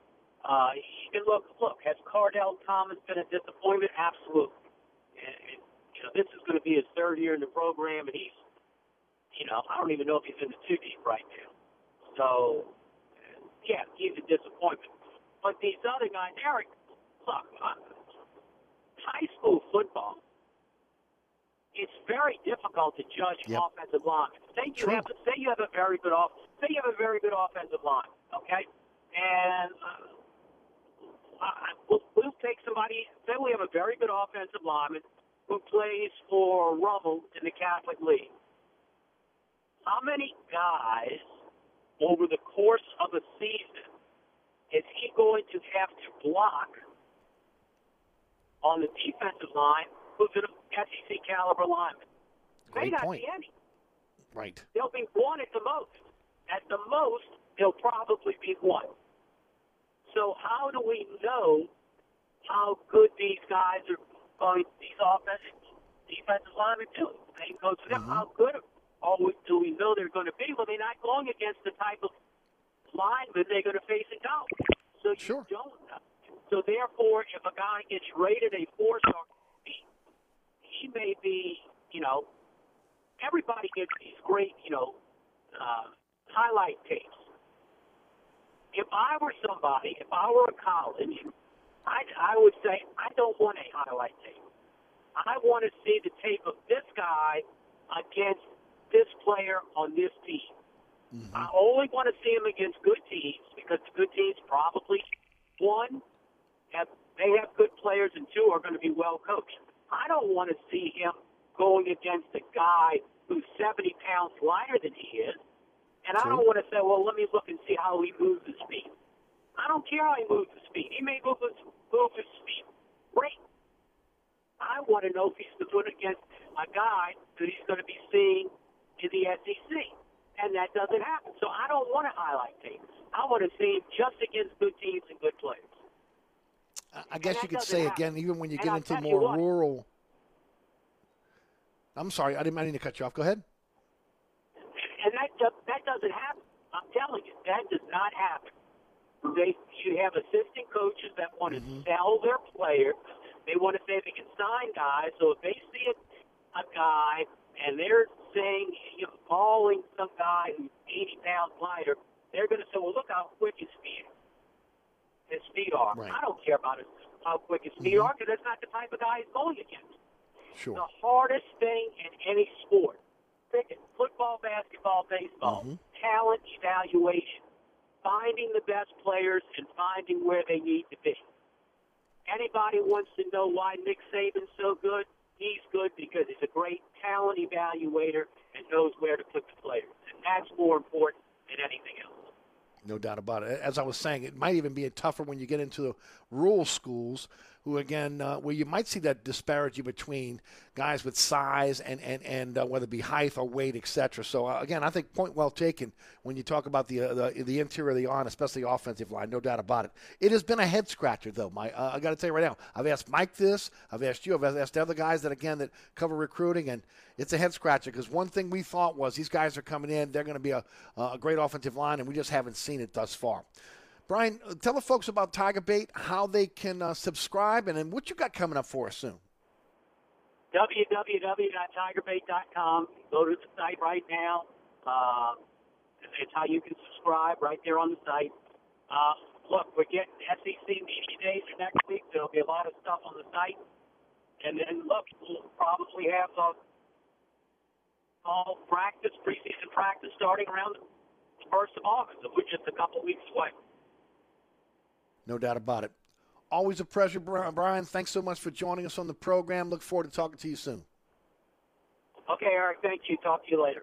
uh, you look. Look, has Kardell Thomas been a disappointment? Absolutely. And, and you know, this is going to be his third year in the program, and he's, you know, I don't even know if he's in the two deep right now. So, yeah, he's a disappointment. But these other guys, Eric, look, uh, high school football it's very difficult to judge yep. offensive line. Say you True. have say you have a very good off say you have a very good offensive line, okay, and uh, we'll, we'll take somebody. Say we have a very good offensive lineman who plays for Rummel in the Catholic League. How many guys over the course of a season is he going to have to block on the defensive line who's an SEC caliber lineman. Great May not point. be any. Right. They'll be one at the most. At the most, there'll probably be one. So how do we know how good these guys are going, these offensive defensive linemen do? Same goes for them. Mm-hmm. How good are we, do we know they're going to be? Well, they're not going against the type of linemen they're going to face in college. So you sure. don't know. So therefore, if a guy gets rated a four-star he may be, you know, everybody gets these great, you know, uh, highlight tapes. If I were somebody, if I were a college, I, I would say I don't want a highlight tape. I want to see the tape of this guy against this player on this team. Mm-hmm. I only want to see him against good teams because the good teams probably one have they have good players and two are going to be well coached. I don't want to see him going against a guy who's 70 pounds lighter than he is. And True. I don't want to say, well, let me look and see how he moves his feet. I don't care how he moves his feet. He may move his, move his feet great. I want to know if he's good against a guy that he's going to be seeing in the SEC. And that doesn't happen. So I don't want to highlight tape. I want to see him just against good teams and good players. I guess you could say doesn't again, even when you And get I'll into more what. rural. I'm sorry, I didn't mean to cut you off. Go ahead. And that that doesn't happen. I'm telling you, that does not happen. They you have assistant coaches that want to mm-hmm. sell their players. They want to say they can sign guys. So if they see a, a guy and they're saying you know, calling some guy who's 80 pounds lighter, they're going to say, well, look how quick his feet his feet are. I don't care about his, how quick his feet mm-hmm. are because that's not the type of guy he's going against. Sure. The hardest thing in any sport, cricket, football, basketball, baseball, mm-hmm. talent evaluation, finding the best players and finding where they need to be. Anybody wants to know why Nick Saban's so good? He's good because he's a great talent evaluator and knows where to put the players. And that's more important than anything else. No doubt about it. As I was saying, it might even be tougher when you get into the rural schools, who again, uh, where you might see that disparity between guys with size and and and uh, whether it be height or weight, etc. So uh, again, I think point well taken when you talk about the uh, the, the interior of the on, especially offensive line. No doubt about it. It has been a head scratcher though. My uh, I got to tell you right now, I've asked Mike this, I've asked you, I've asked other guys that again that cover recruiting, and it's a head scratcher because one thing we thought was these guys are coming in, they're going to be a, a great offensive line, and we just haven't seen it thus far. Brian, uh, tell the folks about Tiger Bait, how they can uh, subscribe, and what you got coming up for us soon. www.tigerbait.com. Go to the site right now. Uh, it's how you can subscribe right there on the site. Uh, look, we're getting SEC media days next week. There'll be a lot of stuff on the site. And then, look, we'll probably have a fall practice, preseason practice starting around the 1st of August. So we're just a couple weeks away. No doubt about it. Always a pleasure, Brian. Thanks so much for joining us on the program. Look forward to talking to you soon. Okay, Eric, thank you. Talk to you later.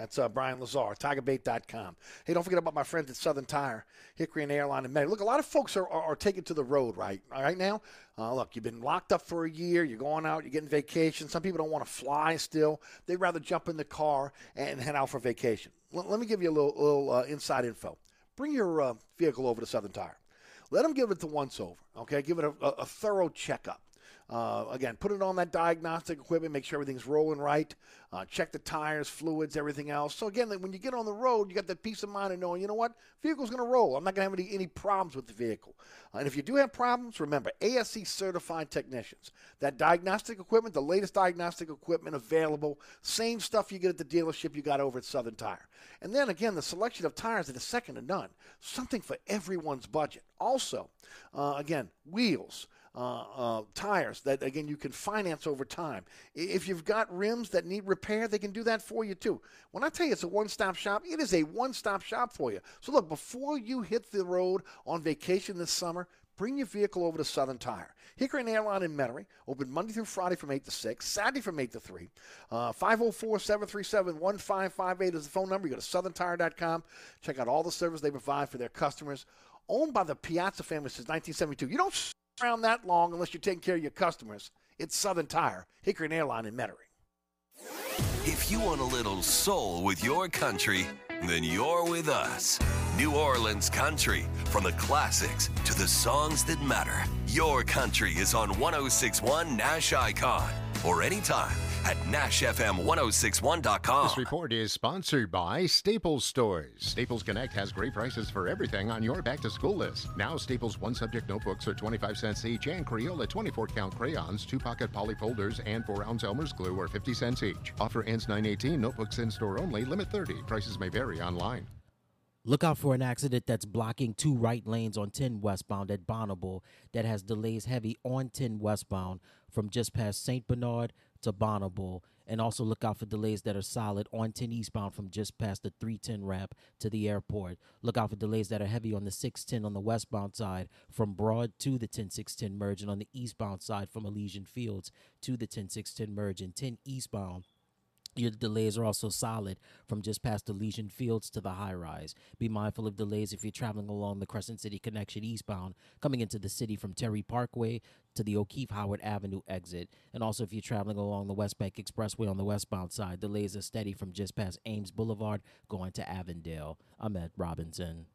That's uh, Brian Lazar, TigerBait.com. Hey, don't forget about my friends at Southern Tire, Hickory and Airline and Med. Look, a lot of folks are, are, are taking to the road right right now. Uh, look, you've been locked up for a year. You're going out. You're getting vacation. Some people don't want to fly still. They'd rather jump in the car and head out for vacation. L- let me give you a little, little uh, inside info. Bring your uh, vehicle over to Southern Tire. Let them give it the once over. Okay, give it a, a, a thorough checkup. Uh, again, put it on that diagnostic equipment, make sure everything's rolling right. Uh, check the tires, fluids, everything else. So again, when you get on the road, you got that peace of mind of knowing, you know what, vehicle's going to roll. I'm not going to have any, any problems with the vehicle. Uh, and if you do have problems, remember ASE certified technicians. That diagnostic equipment, the latest diagnostic equipment available, same stuff you get at the dealership you got over at Southern Tire. And then again, the selection of tires that is second to none. Something for everyone's budget. Also, uh, again, wheels uh, uh, tires that again you can finance over time. If you've got rims that need repair, they can do that for you too. When I tell you it's a one-stop shop, it is a one-stop shop for you. So look, before you hit the road on vacation this summer, bring your vehicle over to Southern Tire. Hickory and Airline in Metairie, open Monday through Friday from 8 to 6, Saturday from 8 to 3. Uh, 504-737-1558 is the phone number. You go to southerntire.com. Check out all the service they provide for their customers. Owned by the Piazza family since 1972. You don't around that long unless you're taking care of your customers. It's Southern Tire, Hickory and Airline in Metairie. If you want a little soul with your country, then you're with us. New Orleans Country. From the classics to the songs that matter. Your country is on 1061 Nash Icon or anytime at NashFM1061.com. This report is sponsored by Staples Stores. Staples Connect has great prices for everything on your back to school list. Now, Staples one subject notebooks are 25 cents each, and Crayola 24 count crayons, two pocket poly folders, and 4 ounce Elmer's glue are 50 cents each. Offer ends 918, notebooks in store only, limit 30. Prices may vary online. Look out for an accident that's blocking two right lanes on 10 westbound at Bonneville that has delays heavy on 10 westbound from just past St. Bernard to Bonneville. And also look out for delays that are solid on 10 eastbound from just past the 310 ramp to the airport. Look out for delays that are heavy on the 610 on the westbound side from Broad to the 10610 merge and on the eastbound side from Elysian Fields to the 10610 merge and 10 eastbound Your delays are also solid from just past Elysian Fields to the high rise. Be mindful of delays if you're traveling along the Crescent City Connection eastbound, coming into the city from Terry Parkway to the O'Keefe Howard Avenue exit. And also if you're traveling along the West Bank Expressway on the westbound side, delays are steady from just past Ames Boulevard going to Avondale. I'm Ed Robinson.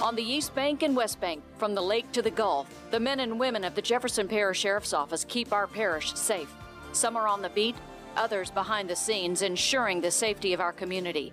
On the East Bank and West Bank, from the lake to the Gulf, the men and women of the Jefferson Parish Sheriff's Office keep our parish safe. Some are on the beat, others behind the scenes, ensuring the safety of our community.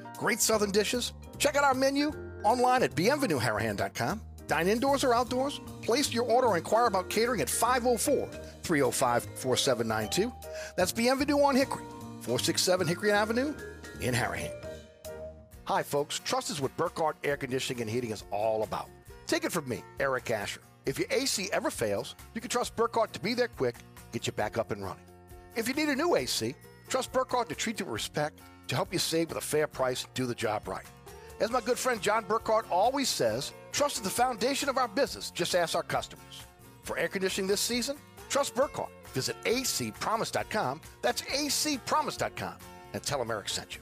great southern dishes. Check out our menu online at bienvenueharahan.com. Dine indoors or outdoors. Place your order or inquire about catering at 504 305 4792. That's Bienvenue on Hickory, 467 Hickory Avenue in Harahan. Hi, folks. Trust is what Burkhardt Air Conditioning and Heating is all about. Take it from me, Eric Asher. If your AC ever fails, you can trust Burkhardt to be there quick, get you back up and running. If you need a new AC, trust Burkhardt to treat you with respect, to help you save with a fair price, do the job right. As my good friend John Burkhardt always says, trust is the foundation of our business. Just ask our customers. For air conditioning this season, trust Burkhardt. Visit acpromise.com. That's acpromise.com. And tell them Eric sent you.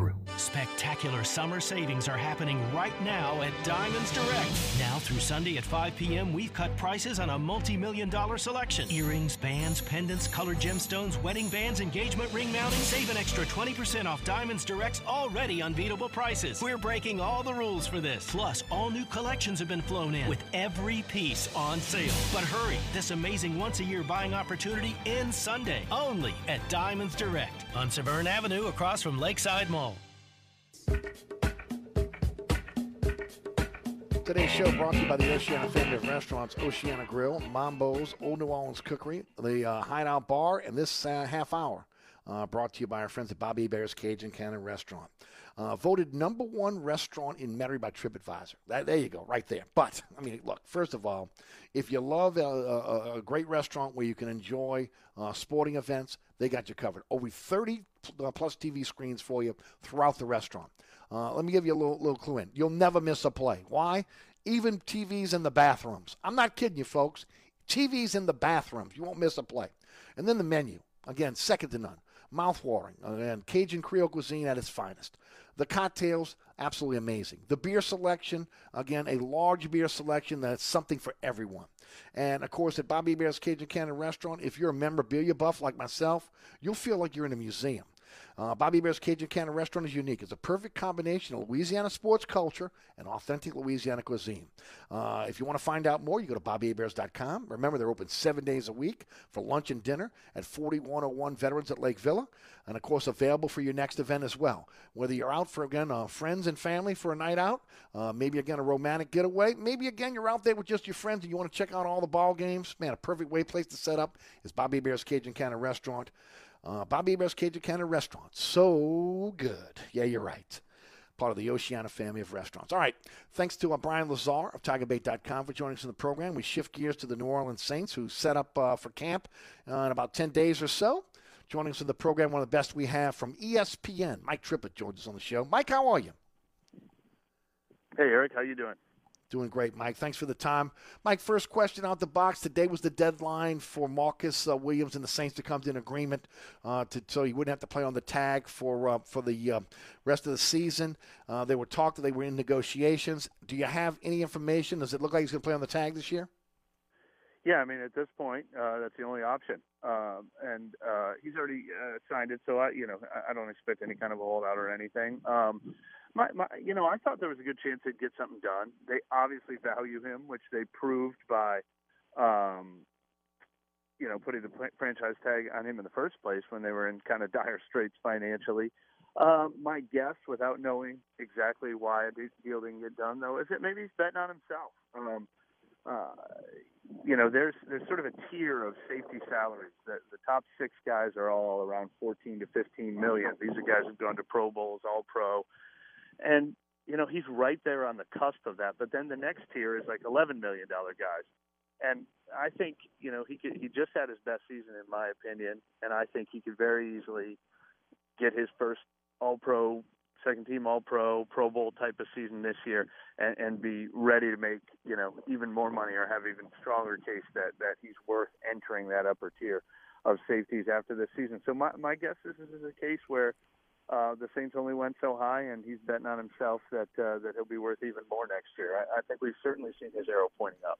Grill. Spectacular summer savings are happening right now at Diamonds Direct. Now through Sunday at 5 p.m., we've cut prices on a multi million dollar selection earrings, bands, pendants, colored gemstones, wedding bands, engagement ring mounting. Save an extra 20% off Diamonds Direct's already unbeatable prices. We're breaking all the rules for this. Plus, all new collections have been flown in with every piece on sale. But hurry, this amazing once a year buying opportunity ends Sunday only at Diamonds Direct on Severn Avenue across from Lakeside Mall. Today's show brought to you by the Oceana family of restaurants, Oceana Grill, Mambo's, Old New Orleans Cookery, the uh, Hideout Bar, and this uh, half hour uh, brought to you by our friends at Bobby Hebert's Cajun Cannon Restaurant. Uh, voted number one restaurant in Metairie by TripAdvisor. That, there you go, right there. But, I mean, look, first of all, if you love a, a, a great restaurant where you can enjoy uh, sporting events, they got you covered. Over 30 uh, plus TV screens for you throughout the restaurant. Uh, let me give you a little, little clue in. You'll never miss a play. Why? Even TVs in the bathrooms. I'm not kidding you, folks. TVs in the bathrooms. You won't miss a play. And then the menu. Again, second to none. Mouthwatering. Again, Cajun Creole cuisine at its finest. The cocktails, absolutely amazing. The beer selection, again, a large beer selection that's something for everyone. And of course, at Bobby Hebert's Cajun Cannon Restaurant, if you're a memorabilia buff like myself, you'll feel like you're in a museum. Uh, Bobby Hebert's Cajun Cannon Restaurant is unique. It's a perfect combination of Louisiana sports culture and authentic Louisiana cuisine. Uh, if you want to find out more, you go to bobbybears.com. Remember, they're open seven days a week for lunch and dinner at 4101 Veterans at Lake Villa. And of course, available for your next event as well. Whether you're out for, again, uh, friends and family for a night out, uh, maybe again a romantic getaway, maybe again you're out there with just your friends and you want to check out all the ball games, man, a perfect way place to set up is Bobby Hebert's Cajun Cannon Restaurant. Uh, Bobby Hebert's Cajun Cannon Restaurant. So good. Yeah, you're right. Part of the Oceana family of restaurants. All right. Thanks to uh, Brian Lazar of TigerBait.com for joining us in the program. We shift gears to the New Orleans Saints, who set up uh, for camp uh, in about 10 days or so. Joining us in the program, one of the best we have from ESPN. Mike Triplett joins us on the show. Mike, how are you? Hey, Eric, how you doing? Doing great, Mike. Thanks for the time. Mike, first question out the box. Today was the deadline for Marcus uh, Williams and the Saints to come to an agreement uh, to, so he wouldn't have to play on the tag for uh, for the uh, rest of the season. Uh, they were talked that they were in negotiations. Do you have any information? Does it look like he's going to play on the tag this year? Yeah, I mean, at this point, uh, that's the only option, um, and he's already signed it. So I, you know, I, I don't expect any kind of a holdout or anything. Um, my, my, you know, I thought there was a good chance they'd get something done. They obviously value him, which they proved by, um, you know, putting the franchise tag on him in the first place when they were in kind of dire straits financially. Um, my guess, without knowing exactly why a deal didn't get done, though, is that maybe he's betting on himself. Um, uh, you know, there's there's sort of a tier of safety salaries. The, the top six guys are all around 14 to 15 million. These are guys who've gone to Pro Bowls, All Pro, and you know he's right there on the cusp of that. But then the next tier is like 11 million dollar guys, and I think you know he could, he just had his best season in my opinion, and I think he could very easily get his first All Pro second team All Pro, Pro Bowl type of season this year, and, and be ready to make you know even more money or have even stronger case that that he's worth entering that upper tier of safeties after this season. So my my guess is this is a case where. Uh, the Saints only went so high, and he's betting on himself that uh, that he'll be worth even more next year. I, I think we've certainly seen his arrow pointing up.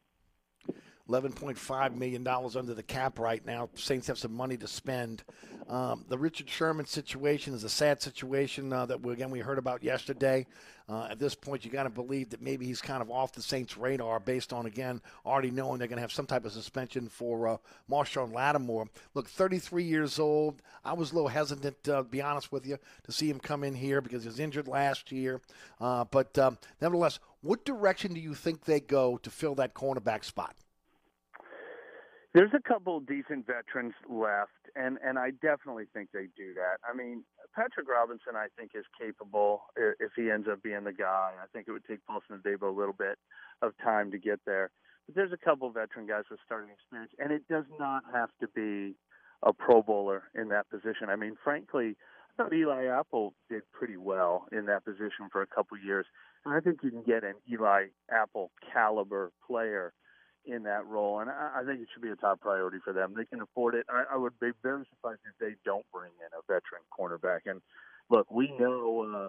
$11.5 million under the cap right now. Saints have some money to spend. Um, the Richard Sherman situation is a sad situation uh, that, we, again, we heard about yesterday. Uh, at this point, you got to believe that maybe he's kind of off the Saints' radar based on, again, already knowing they're going to have some type of suspension for uh, Marshon Lattimore. Look, 33 years old. I was a little hesitant, uh, to be honest with you, to see him come in here because he was injured last year. Uh, but um, nevertheless, what direction do you think they go to fill that cornerback spot? There's a couple decent veterans left, and and I definitely think they do that. I mean, Patrick Robinson, I think, is capable if he ends up being the guy. I think it would take Paulson Adebo a little bit of time to get there. But there's a couple veteran guys with starting experience, and it does not have to be a Pro Bowler in that position. I mean, frankly, I thought Eli Apple did pretty well in that position for a couple years, and I think you can get an Eli Apple caliber player in that role, and I, I think it should be a top priority for them. They can afford it. I, I would be very surprised if they don't bring in a veteran cornerback. And look, we know uh,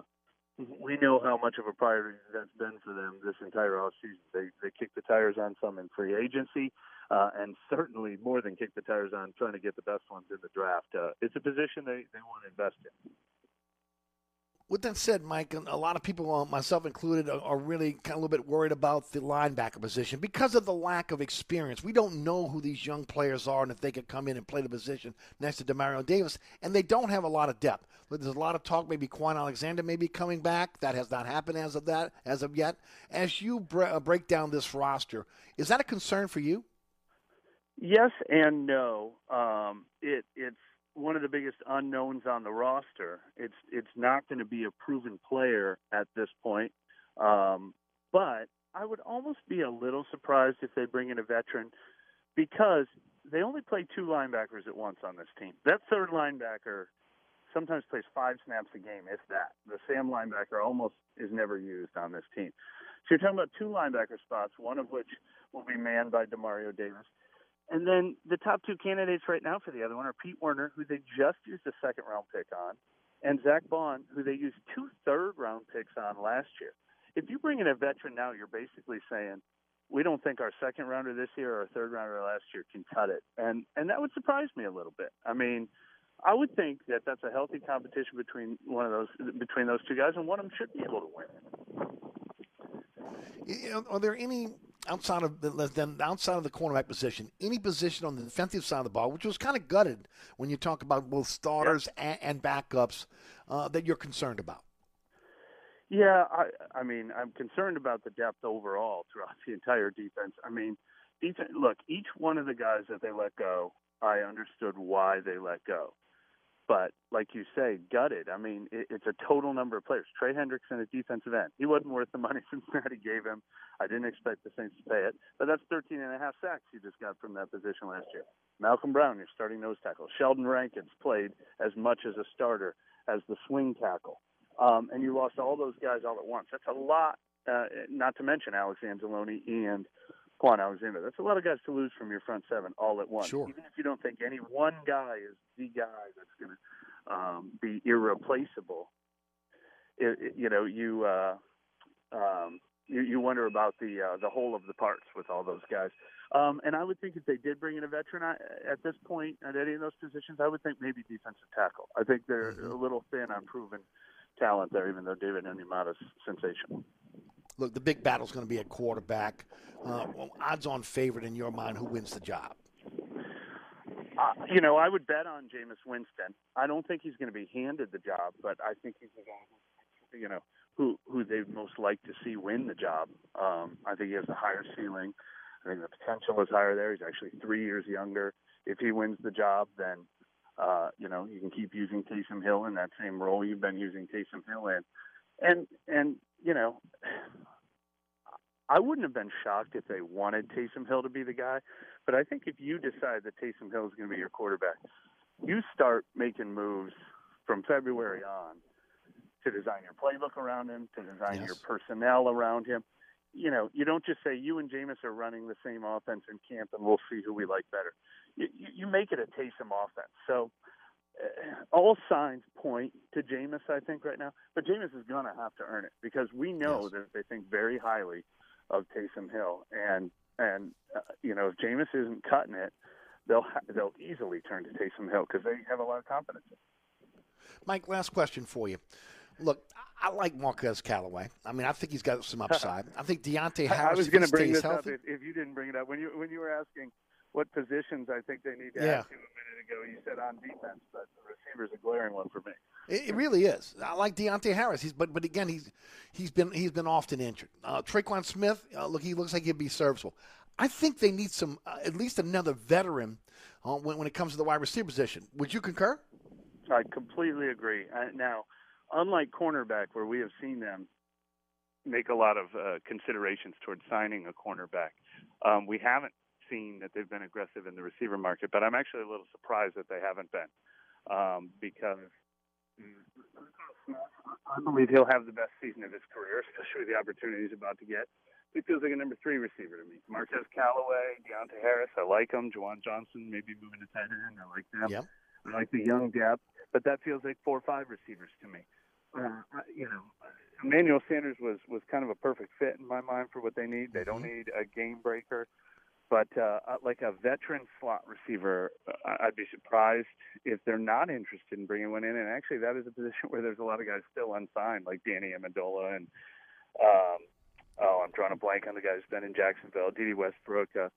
we know how much of a priority that's been for them this entire offseason. They they kicked the tires on some in free agency, uh, and certainly more than kick the tires on trying to get the best ones in the draft. Uh, it's a position they they want to invest in. With that said, Mike, a lot of people, uh, myself included, are really kind of a little bit worried about the linebacker position because of the lack of experience. We don't know who these young players are and if they could come in and play the position next to Demario Davis, and they don't have a lot of depth. There's a lot of talk, maybe Kwon Alexander may be coming back. That has not happened as of that as of yet. As you bre- uh, break down this roster, is that a concern for you? Yes and no. Um, it it's one of the biggest unknowns on the roster. It's it's not going to be a proven player at this point, um, but I would almost be a little surprised if they bring in a veteran because they only play two linebackers at once on this team. That third linebacker sometimes plays five snaps a game, if that. The Sam linebacker almost is never used on this team. So you're talking about two linebacker spots, one of which will be manned by Demario Davis. And then the top two candidates right now for the other one are Pete Werner, who they just used a second round pick on, and Zack Baun, who they used two third round picks on last year. If you bring in a veteran now, you're basically saying, we don't think our second rounder this year or our third rounder last year can cut it. And and that would surprise me a little bit. I mean, I would think that that's a healthy competition between one of those between those two guys, and one of them should be able to win. Are there any outside of the then outside of the cornerback position, any position on the defensive side of the ball, which was kind of gutted when you talk about both starters and, and, backups, uh, that you're concerned about? Yeah, I, I mean, I'm concerned about the depth overall throughout the entire defense. I mean, defense, look, each one of the guys that they let go, I understood why they let go but like you say, gutted. I mean, it, it's a total number of players. Trey Hendrickson at defensive end. He wasn't worth the money (laughs) Cincinnati gave him. I didn't expect the Saints to pay it, but that's 13 and a half sacks he just got from that position last year. Malcolm Brown, your starting nose tackle. Sheldon Rankins played as much as a starter as the swing tackle. Um, and you lost all those guys all at once. That's a lot, uh, not to mention Alex Anzalone and Kwon Alexander. That's a lot of guys to lose from your front seven all at once. Sure. Even if you don't think any one guy is the guy that's going to um, be irreplaceable, it, it, you know, you uh, um, you, you wonder about the uh, the whole of the parts with all those guys. Um, and I would think if they did bring in a veteran I, at this point at any of those positions, I would think maybe defensive tackle. I think they're a little thin on proven talent there, even though David Onyemata's sensational. Look, the big battle is going to be at quarterback. Uh, odds-on favorite in your mind, who wins the job? Uh, you know, I would bet on Jameis Winston. I don't think he's going to be handed the job, but I think he's the guy, you know, who who they'd most like to see win the job. Um, I think he has a higher ceiling. I think the potential is higher there. He's actually three years younger. If he wins the job, then uh, you know you can keep using Taysom Hill in that same role you've been using Taysom Hill in, and and you know. I wouldn't have been shocked if they wanted Taysom Hill to be the guy, but I think if you decide that Taysom Hill is going to be your quarterback, you start making moves from February on to design your playbook around him, to design Yes. your personnel around him. You know, you don't just say you and Jameis are running the same offense in camp and we'll see who we like better. You, you, make it a Taysom offense. So uh, all signs point to Jameis, I think, right now. But Jameis is going to have to earn it because we know that they think very highly of Taysom Hill, and and uh, you know if Jameis isn't cutting it, they'll ha- they'll easily turn to Taysom Hill because they have a lot of confidence. Mike, last question for you. Look, I I like Marquez Callaway. I mean, I think he's got some upside. (laughs) I think Deonte Harris. I was going to bring this up healthy, if, if you didn't bring it up when you when you were asking what positions I think they need to Yeah. add to a minute ago. You said on defense, but the receiver's a glaring one for me. It, it really is. I like Deonte Harris. He's but but again he's he's been he's been often injured. Uh, Tre'Quan Smith, uh, look, he looks like he'd be serviceable. I think they need some uh, at least another veteran uh, when when it comes to the wide receiver position. Would you concur? I completely agree. Uh, now, unlike cornerback, where we have seen them make a lot of uh, considerations towards signing a cornerback, um, we haven't seen that they've been aggressive in the receiver market. But I'm actually a little surprised that they haven't been um, because I believe he'll have the best season of his career, especially the opportunity he's about to get. He feels like a number three receiver to me. Marquez Callaway, Deonte Harris, I like him. Juwan Johnson, maybe moving to tight end, I like them. Yep. I like the young depth, but that feels like four or five receivers to me. Uh, you know, Emmanuel Sanders was was kind of a perfect fit in my mind for what they need. They don't need a game breaker, but uh, uh, like a veteran slot receiver, uh, I'd be surprised if they're not interested in bringing one in. And actually, that is a position (laughs) where there's a lot of guys still unsigned, like Danny Amendola and um, oh, I'm drawing a blank on the guy who's been in Jacksonville, Dede Westbrook. Uh,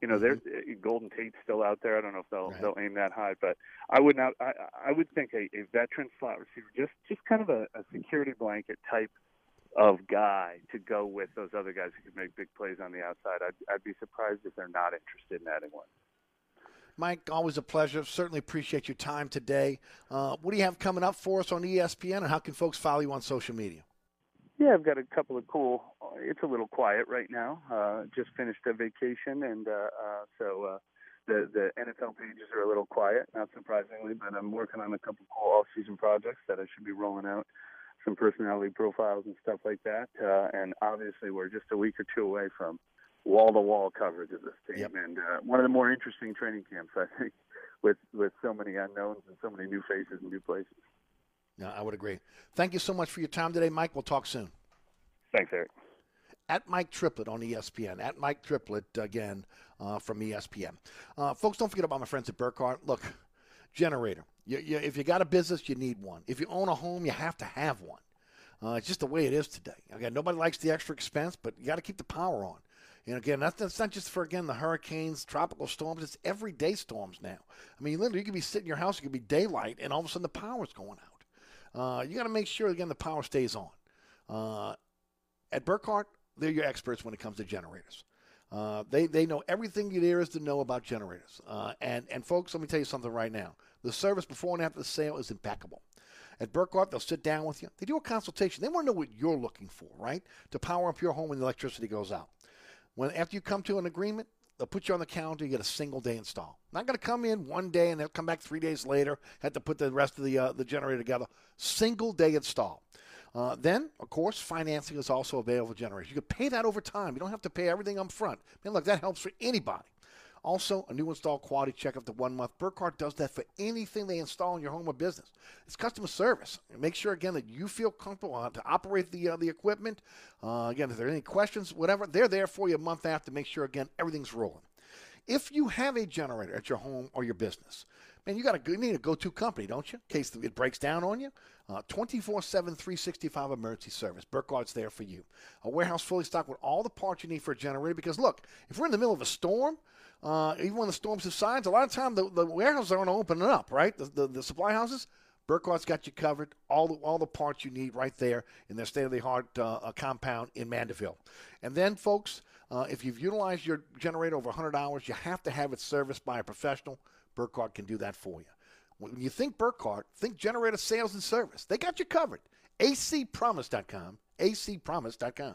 you know, there's uh, Golden Tate's still out there. I don't know if they'll they'll aim that high, but I would not. I I would think a, a veteran slot receiver, just just kind of a, a security blanket type of guy to go with those other guys who can make big plays on the outside. I'd I'd be surprised if they're not interested in adding one. Mike, always a pleasure. Certainly appreciate your time today. Uh, what do you have coming up for us on ESPN, and how can folks follow you on social media? Yeah, I've got a couple of cool. It's a little quiet right now. Uh, just finished a vacation, and uh, uh, so uh, the the NFL pages are a little quiet, not surprisingly. But I'm working on a couple of cool off-season projects that I should be rolling out, some personality profiles and stuff like that. Uh, and obviously, we're just a week or two away from wall-to-wall coverage of this team, and uh, one of the more interesting training camps, I think, with with so many unknowns and so many new faces and new places. No, I would agree. Thank you so much for your time today, Mike. We'll talk soon. Thanks, Eric. At Mike Triplett on ESPN. At Mike Triplett again uh, from ESPN. Uh, folks, don't forget about my friends at Burkhardt. Look, generator. You, you, if you got a business, you need one. If you own a home, you have to have one. Uh, it's just the way it is today. Again, nobody likes the extra expense, but you got to keep the power on. And again, that's, that's not just for again the hurricanes, tropical storms. It's everyday storms now. I mean, literally, you could be sitting in your house, it could be daylight, and all of a sudden the power's going out. Uh, you got to make sure again the power stays on. Uh, at Burkhardt, they're your experts when it comes to generators. Uh, they they know everything there is to know about generators. Uh, and and folks, let me tell you something right now. The service before and after the sale is impeccable. At Burkhardt, they'll sit down with you. They do a consultation. They want to know what you're looking for, right? To power up your home when the electricity goes out. When after you come to an agreement, they'll put you on the calendar. You get a single day install. Not going to come in one day and they'll come back three days later. Have to put the rest of the uh, the generator together. Single day install. Uh, then, of course, financing is also available for generators. You can pay that over time. You don't have to pay everything up front. Man, look, that helps for anybody. Also, a new install quality check to one month. Burkhardt does that for anything they install in your home or business. It's customer service. Make sure again that you feel comfortable to operate the uh, the equipment. Uh, again, if there are any questions, whatever, they're there for you a month after. Make sure again everything's rolling. If you have a generator at your home or your business, man, you got to you need a go-to company, don't you? In case it breaks down on you. Uh, 24-7, 365 emergency service. Burkhardt's there for you. A warehouse fully stocked with all the parts you need for a generator. Because look, if we're in the middle of a storm, uh, even when the storm subsides, a lot of time the, the warehouses aren't opening up, right? The, the, the supply houses. Burkhardt's got you covered. All the all the parts you need right there in their state of the art uh, compound in Mandeville. And then, folks, uh, if you've utilized your generator over 100 hours, you have to have it serviced by a professional. Burkhardt can do that for you. When you think Burkhardt, think generator sales and service. They got you covered. acpromise.com. acpromise.com.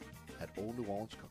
at Old New Orleans.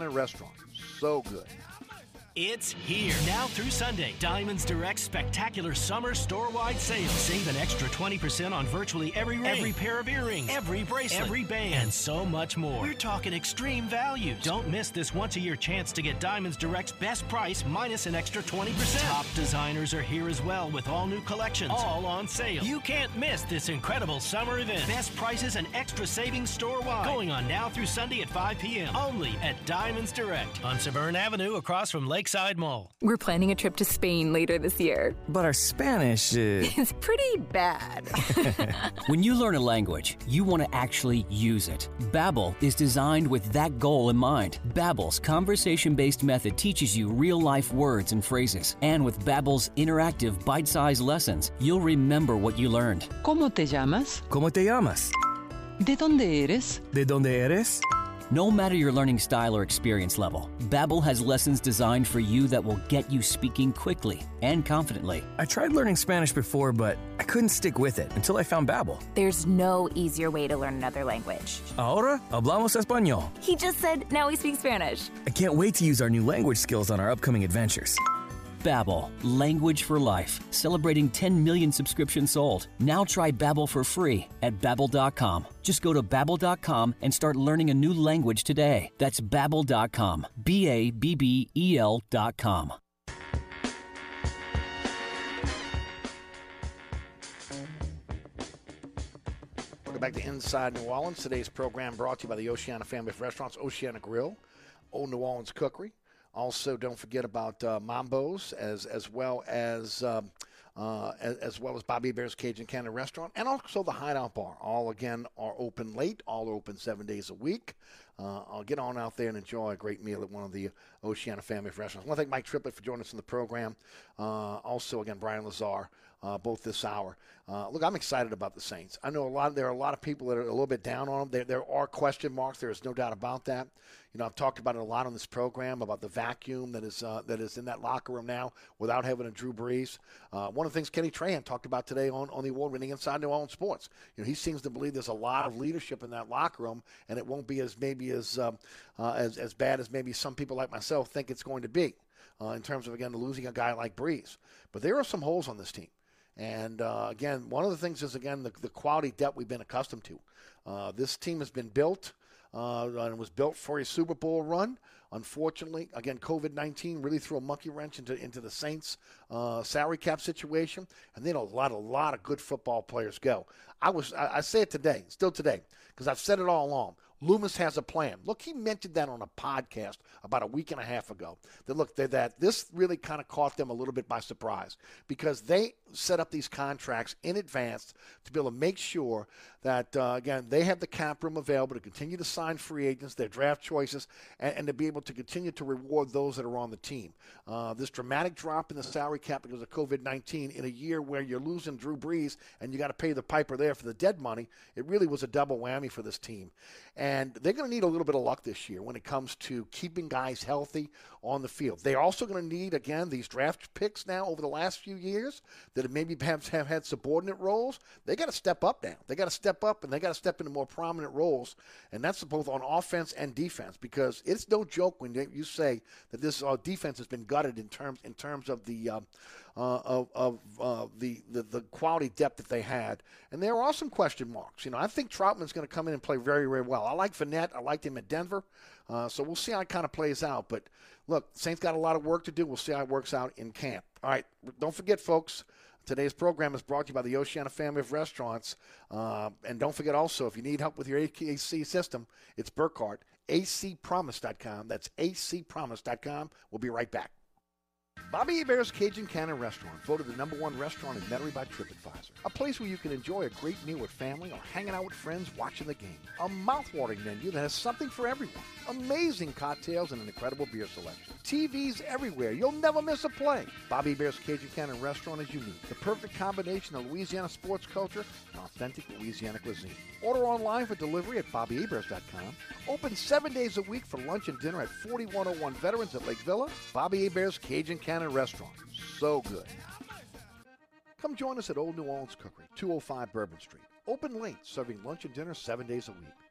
Restaurant. So good. It's here. Now through Sunday, Diamonds Direct spectacular summer store-wide sale. Save an extra 20% on virtually every ring, every pair of earrings, every bracelet, every band, and so much more. We're talking extreme values. Don't miss this once-a-year chance to get Diamonds Direct's best price minus an extra 20%. Top designers are here as well with all new collections, all on sale. You can't miss this incredible summer event. Best prices and extra savings store-wide. Going on now through Sunday at 5 p.m. Only at Diamonds Direct on Severn Avenue across from Lakeside Mall. We're planning a trip to Spain later this year. But our Spanish is. (laughs) It's pretty bad. (laughs) When you learn a language, you want to actually use it. Babbel is designed with that goal in mind. Babbel's conversation-based method teaches you real-life words and phrases, and with Babbel's interactive bite-sized lessons, you'll remember what you learned. ¿Cómo te llamas? ¿Cómo te llamas? ¿De dónde eres? ¿De dónde eres? No matter your learning style or experience level, Babbel has lessons designed for you that will get you speaking quickly and confidently. I tried learning Spanish before, but I couldn't stick with it until I found Babbel. There's no easier way to learn another language. Ahora hablamos español. He just said now we speak Spanish. I can't wait to use our new language skills on our upcoming adventures. Babbel, language for life, celebrating 10 million subscriptions sold. Now try Babbel for free at babbel.com. Just go to babbel.com and start learning a new language today. That's babbel.com. B A B B E L.com. Welcome back to Inside New Orleans. Today's program brought to you by the Oceana family of restaurants, Oceana Grill, Old New Orleans Cookery, also, don't forget about uh, Mambo's as as well as. Um, uh, as, as, well as Bobby Hebert's Cajun Cannon Restaurant, and also the Hideout Bar. All again are open late, all open seven days a week. Uh, I'll get on out there and enjoy a great meal at one of the Oceana family restaurants. I want to thank Mike Triplett for joining us in the program. Uh, also, again, Brian Lazar, uh, both this hour. Uh, look, I'm excited about the Saints. I know a lot. There are a lot of people that are a little bit down on them. There, there are question marks. There is no doubt about that. You know, I've talked about it a lot on this program about the vacuum that is uh, that is in that locker room now without having a Drew Brees. Uh, one of the things Kenny Trahan talked about today on, on the award-winning Inside New Orleans Sports. You know, he seems to believe there's a lot of leadership in that locker room, and it won't be as maybe as um, uh, as as bad as maybe some people like myself think it's going to be. Uh, in terms of again losing a guy like Brees, but there are some holes on this team. And uh, again, one of the things is again the, the quality depth we've been accustomed to. Uh, this team has been built uh, and was built for a Super Bowl run. Unfortunately, again, COVID 19 really threw a monkey wrench into, into the Saints' uh, salary cap situation, and then a lot, a lot of good football players go. I was, I, I say it today, still today, because I've said it all along. Loomis has a plan. Look, he mentioned that on a podcast about a week and a half ago. That look, that this really kind of caught them a little bit by surprise because they set up these contracts in advance to be able to make sure that uh, again they have the cap room available to continue to sign free agents, their draft choices, and, and to be able to continue to reward those that are on the team. Uh, this dramatic drop in the salary cap because of COVID nineteen in a year where you're losing Drew Brees and you got to pay the piper there for the dead money, it really was a double whammy for this team. And they're going to need a little bit of luck this year when it comes to keeping guys healthy on the field. They're also going to need, again, these draft picks now over the last few years that maybe have, have had subordinate roles. They got to step up now. They got to step up and they got to step into more prominent roles. And that's both on offense and defense because it's no joke when you say that this uh, defense has been gutted in terms in terms of the uh, uh, of, of uh, the, the, the quality depth that they had. And there are some question marks. You know, I think Trautman's going to come in and play very, very well. I like Vannett. I liked him at Denver. Uh, so we'll see how it kind of plays out. But look, Saints got a lot of work to do. We'll see how it works out in camp. All right, don't forget, folks. Today's program is brought to you by the Oceana family of restaurants. Uh, and don't forget also, if you need help with your AC system, it's Burkhart, acpromise.com. That's acpromise.com. We'll be right back. Bobby Hebert's Cajun Cannon Restaurant, voted the number one restaurant in Metairie by TripAdvisor. A place where you can enjoy a great meal with family or hanging out with friends watching the game. A mouth-watering menu that has something for everyone. Amazing cocktails and an incredible beer selection. TVs everywhere. You'll never miss a play. Bobby Hebert's Cajun Cannon Restaurant is unique. The perfect combination of Louisiana sports culture and authentic Louisiana cuisine. Order online for delivery at BobbyHeberts.com. Open seven days a week for lunch and dinner at 4101 Veterans at Lake Villa. Bobby Hebert's Cajun Cannon Restaurant. So good. Come join us at Old New Orleans Cookery, 205 Bourbon Street. Open late, serving lunch and dinner seven days a week.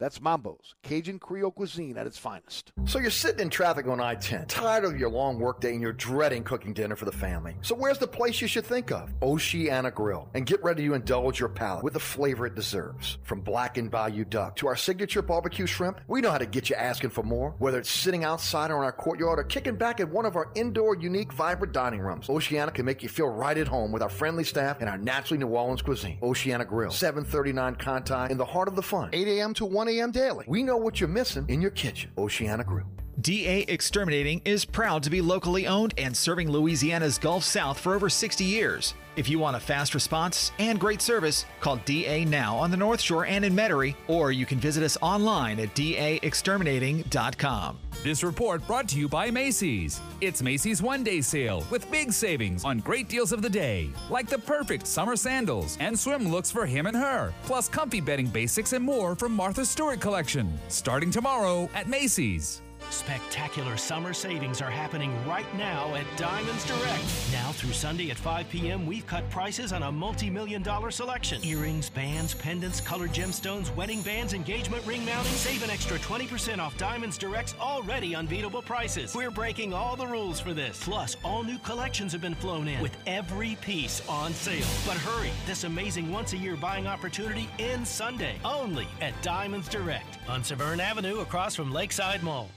That's Mambo's, Cajun Creole cuisine at its finest. So you're sitting in traffic on I 10, tired of your long workday, and you're dreading cooking dinner for the family. So where's the place you should think of? Oceana Grill. And get ready to indulge your palate with the flavor it deserves. From blackened bayou duck to our signature barbecue shrimp, we know how to get you asking for more. Whether it's sitting outside or in our courtyard or kicking back at one of our indoor, unique, vibrant dining rooms, Oceana can make you feel right at home with our friendly staff and our naturally New Orleans cuisine. Oceana Grill, 739 Conti, in the heart of the fun, 8 a.m. to 1 a.m. daily. We know what you're missing in your kitchen. Oceana Grill. DA Exterminating is proud to be locally owned and serving Louisiana's Gulf South for over 60 years. If you want a fast response and great service, call DA now on the North Shore and in Metairie, or you can visit us online at daexterminating.com. This report brought to you by Macy's. It's Macy's one day sale with big savings on great deals of the day, like the perfect summer sandals and swim looks for him and her, plus comfy bedding basics and more from Martha Stewart collection, starting tomorrow at Macy's. Spectacular summer savings are happening right now at Diamonds Direct. Now through Sunday at 5 p.m., we've cut prices on a multi million dollar selection earrings, bands, pendants, colored gemstones, wedding bands, engagement ring mounting. Save an extra 20% off Diamonds Direct's already unbeatable prices. We're breaking all the rules for this. Plus, all new collections have been flown in with every piece on sale. But hurry, this amazing once a year buying opportunity ends Sunday only at Diamonds Direct on Severn Avenue across from Lakeside Mall.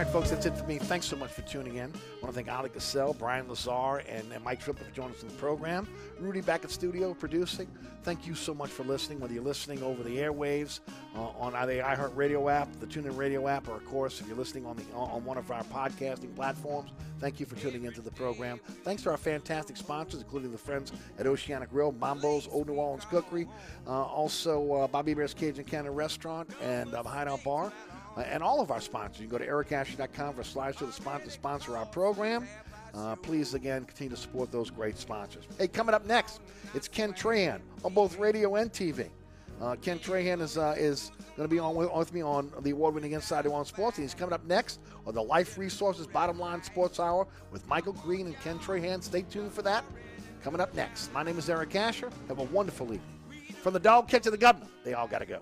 All right, folks, that's it for me. Thanks so much for tuning in. I want to thank Ali Cassell, Brian Lazar, and, and Mike Triplett for joining us in the program. Rudy back at studio producing. Thank you so much for listening, whether you're listening over the airwaves uh, on either the iHeartRadio app, the TuneIn Radio app, or of course, if you're listening on the on one of our podcasting platforms. Thank you for tuning into the program. Thanks to our fantastic sponsors, including the friends at Oceana Grill, Mambo's, Old New Orleans Cookery, uh, also uh, Bobby Hebert's Cajun Cannon Restaurant, and uh, the Hideout Bar and all of our sponsors. You can go to ericasher.com for slides to the sponsor sponsor our program. Uh, please again continue to support those great sponsors. Hey, coming up next, it's Ken Trahan on both radio and TV. Uh, Ken Trahan is uh, is going to be on with, with, me on the award-winning Inside the One Sports. And he's coming up next on the Life Resources Bottom Line Sports Hour with Michael Green and Ken Trahan. Stay tuned for that. Coming up next. My name is Eric Asher. Have a wonderful evening. From the dog catch to the governor, they all got to go.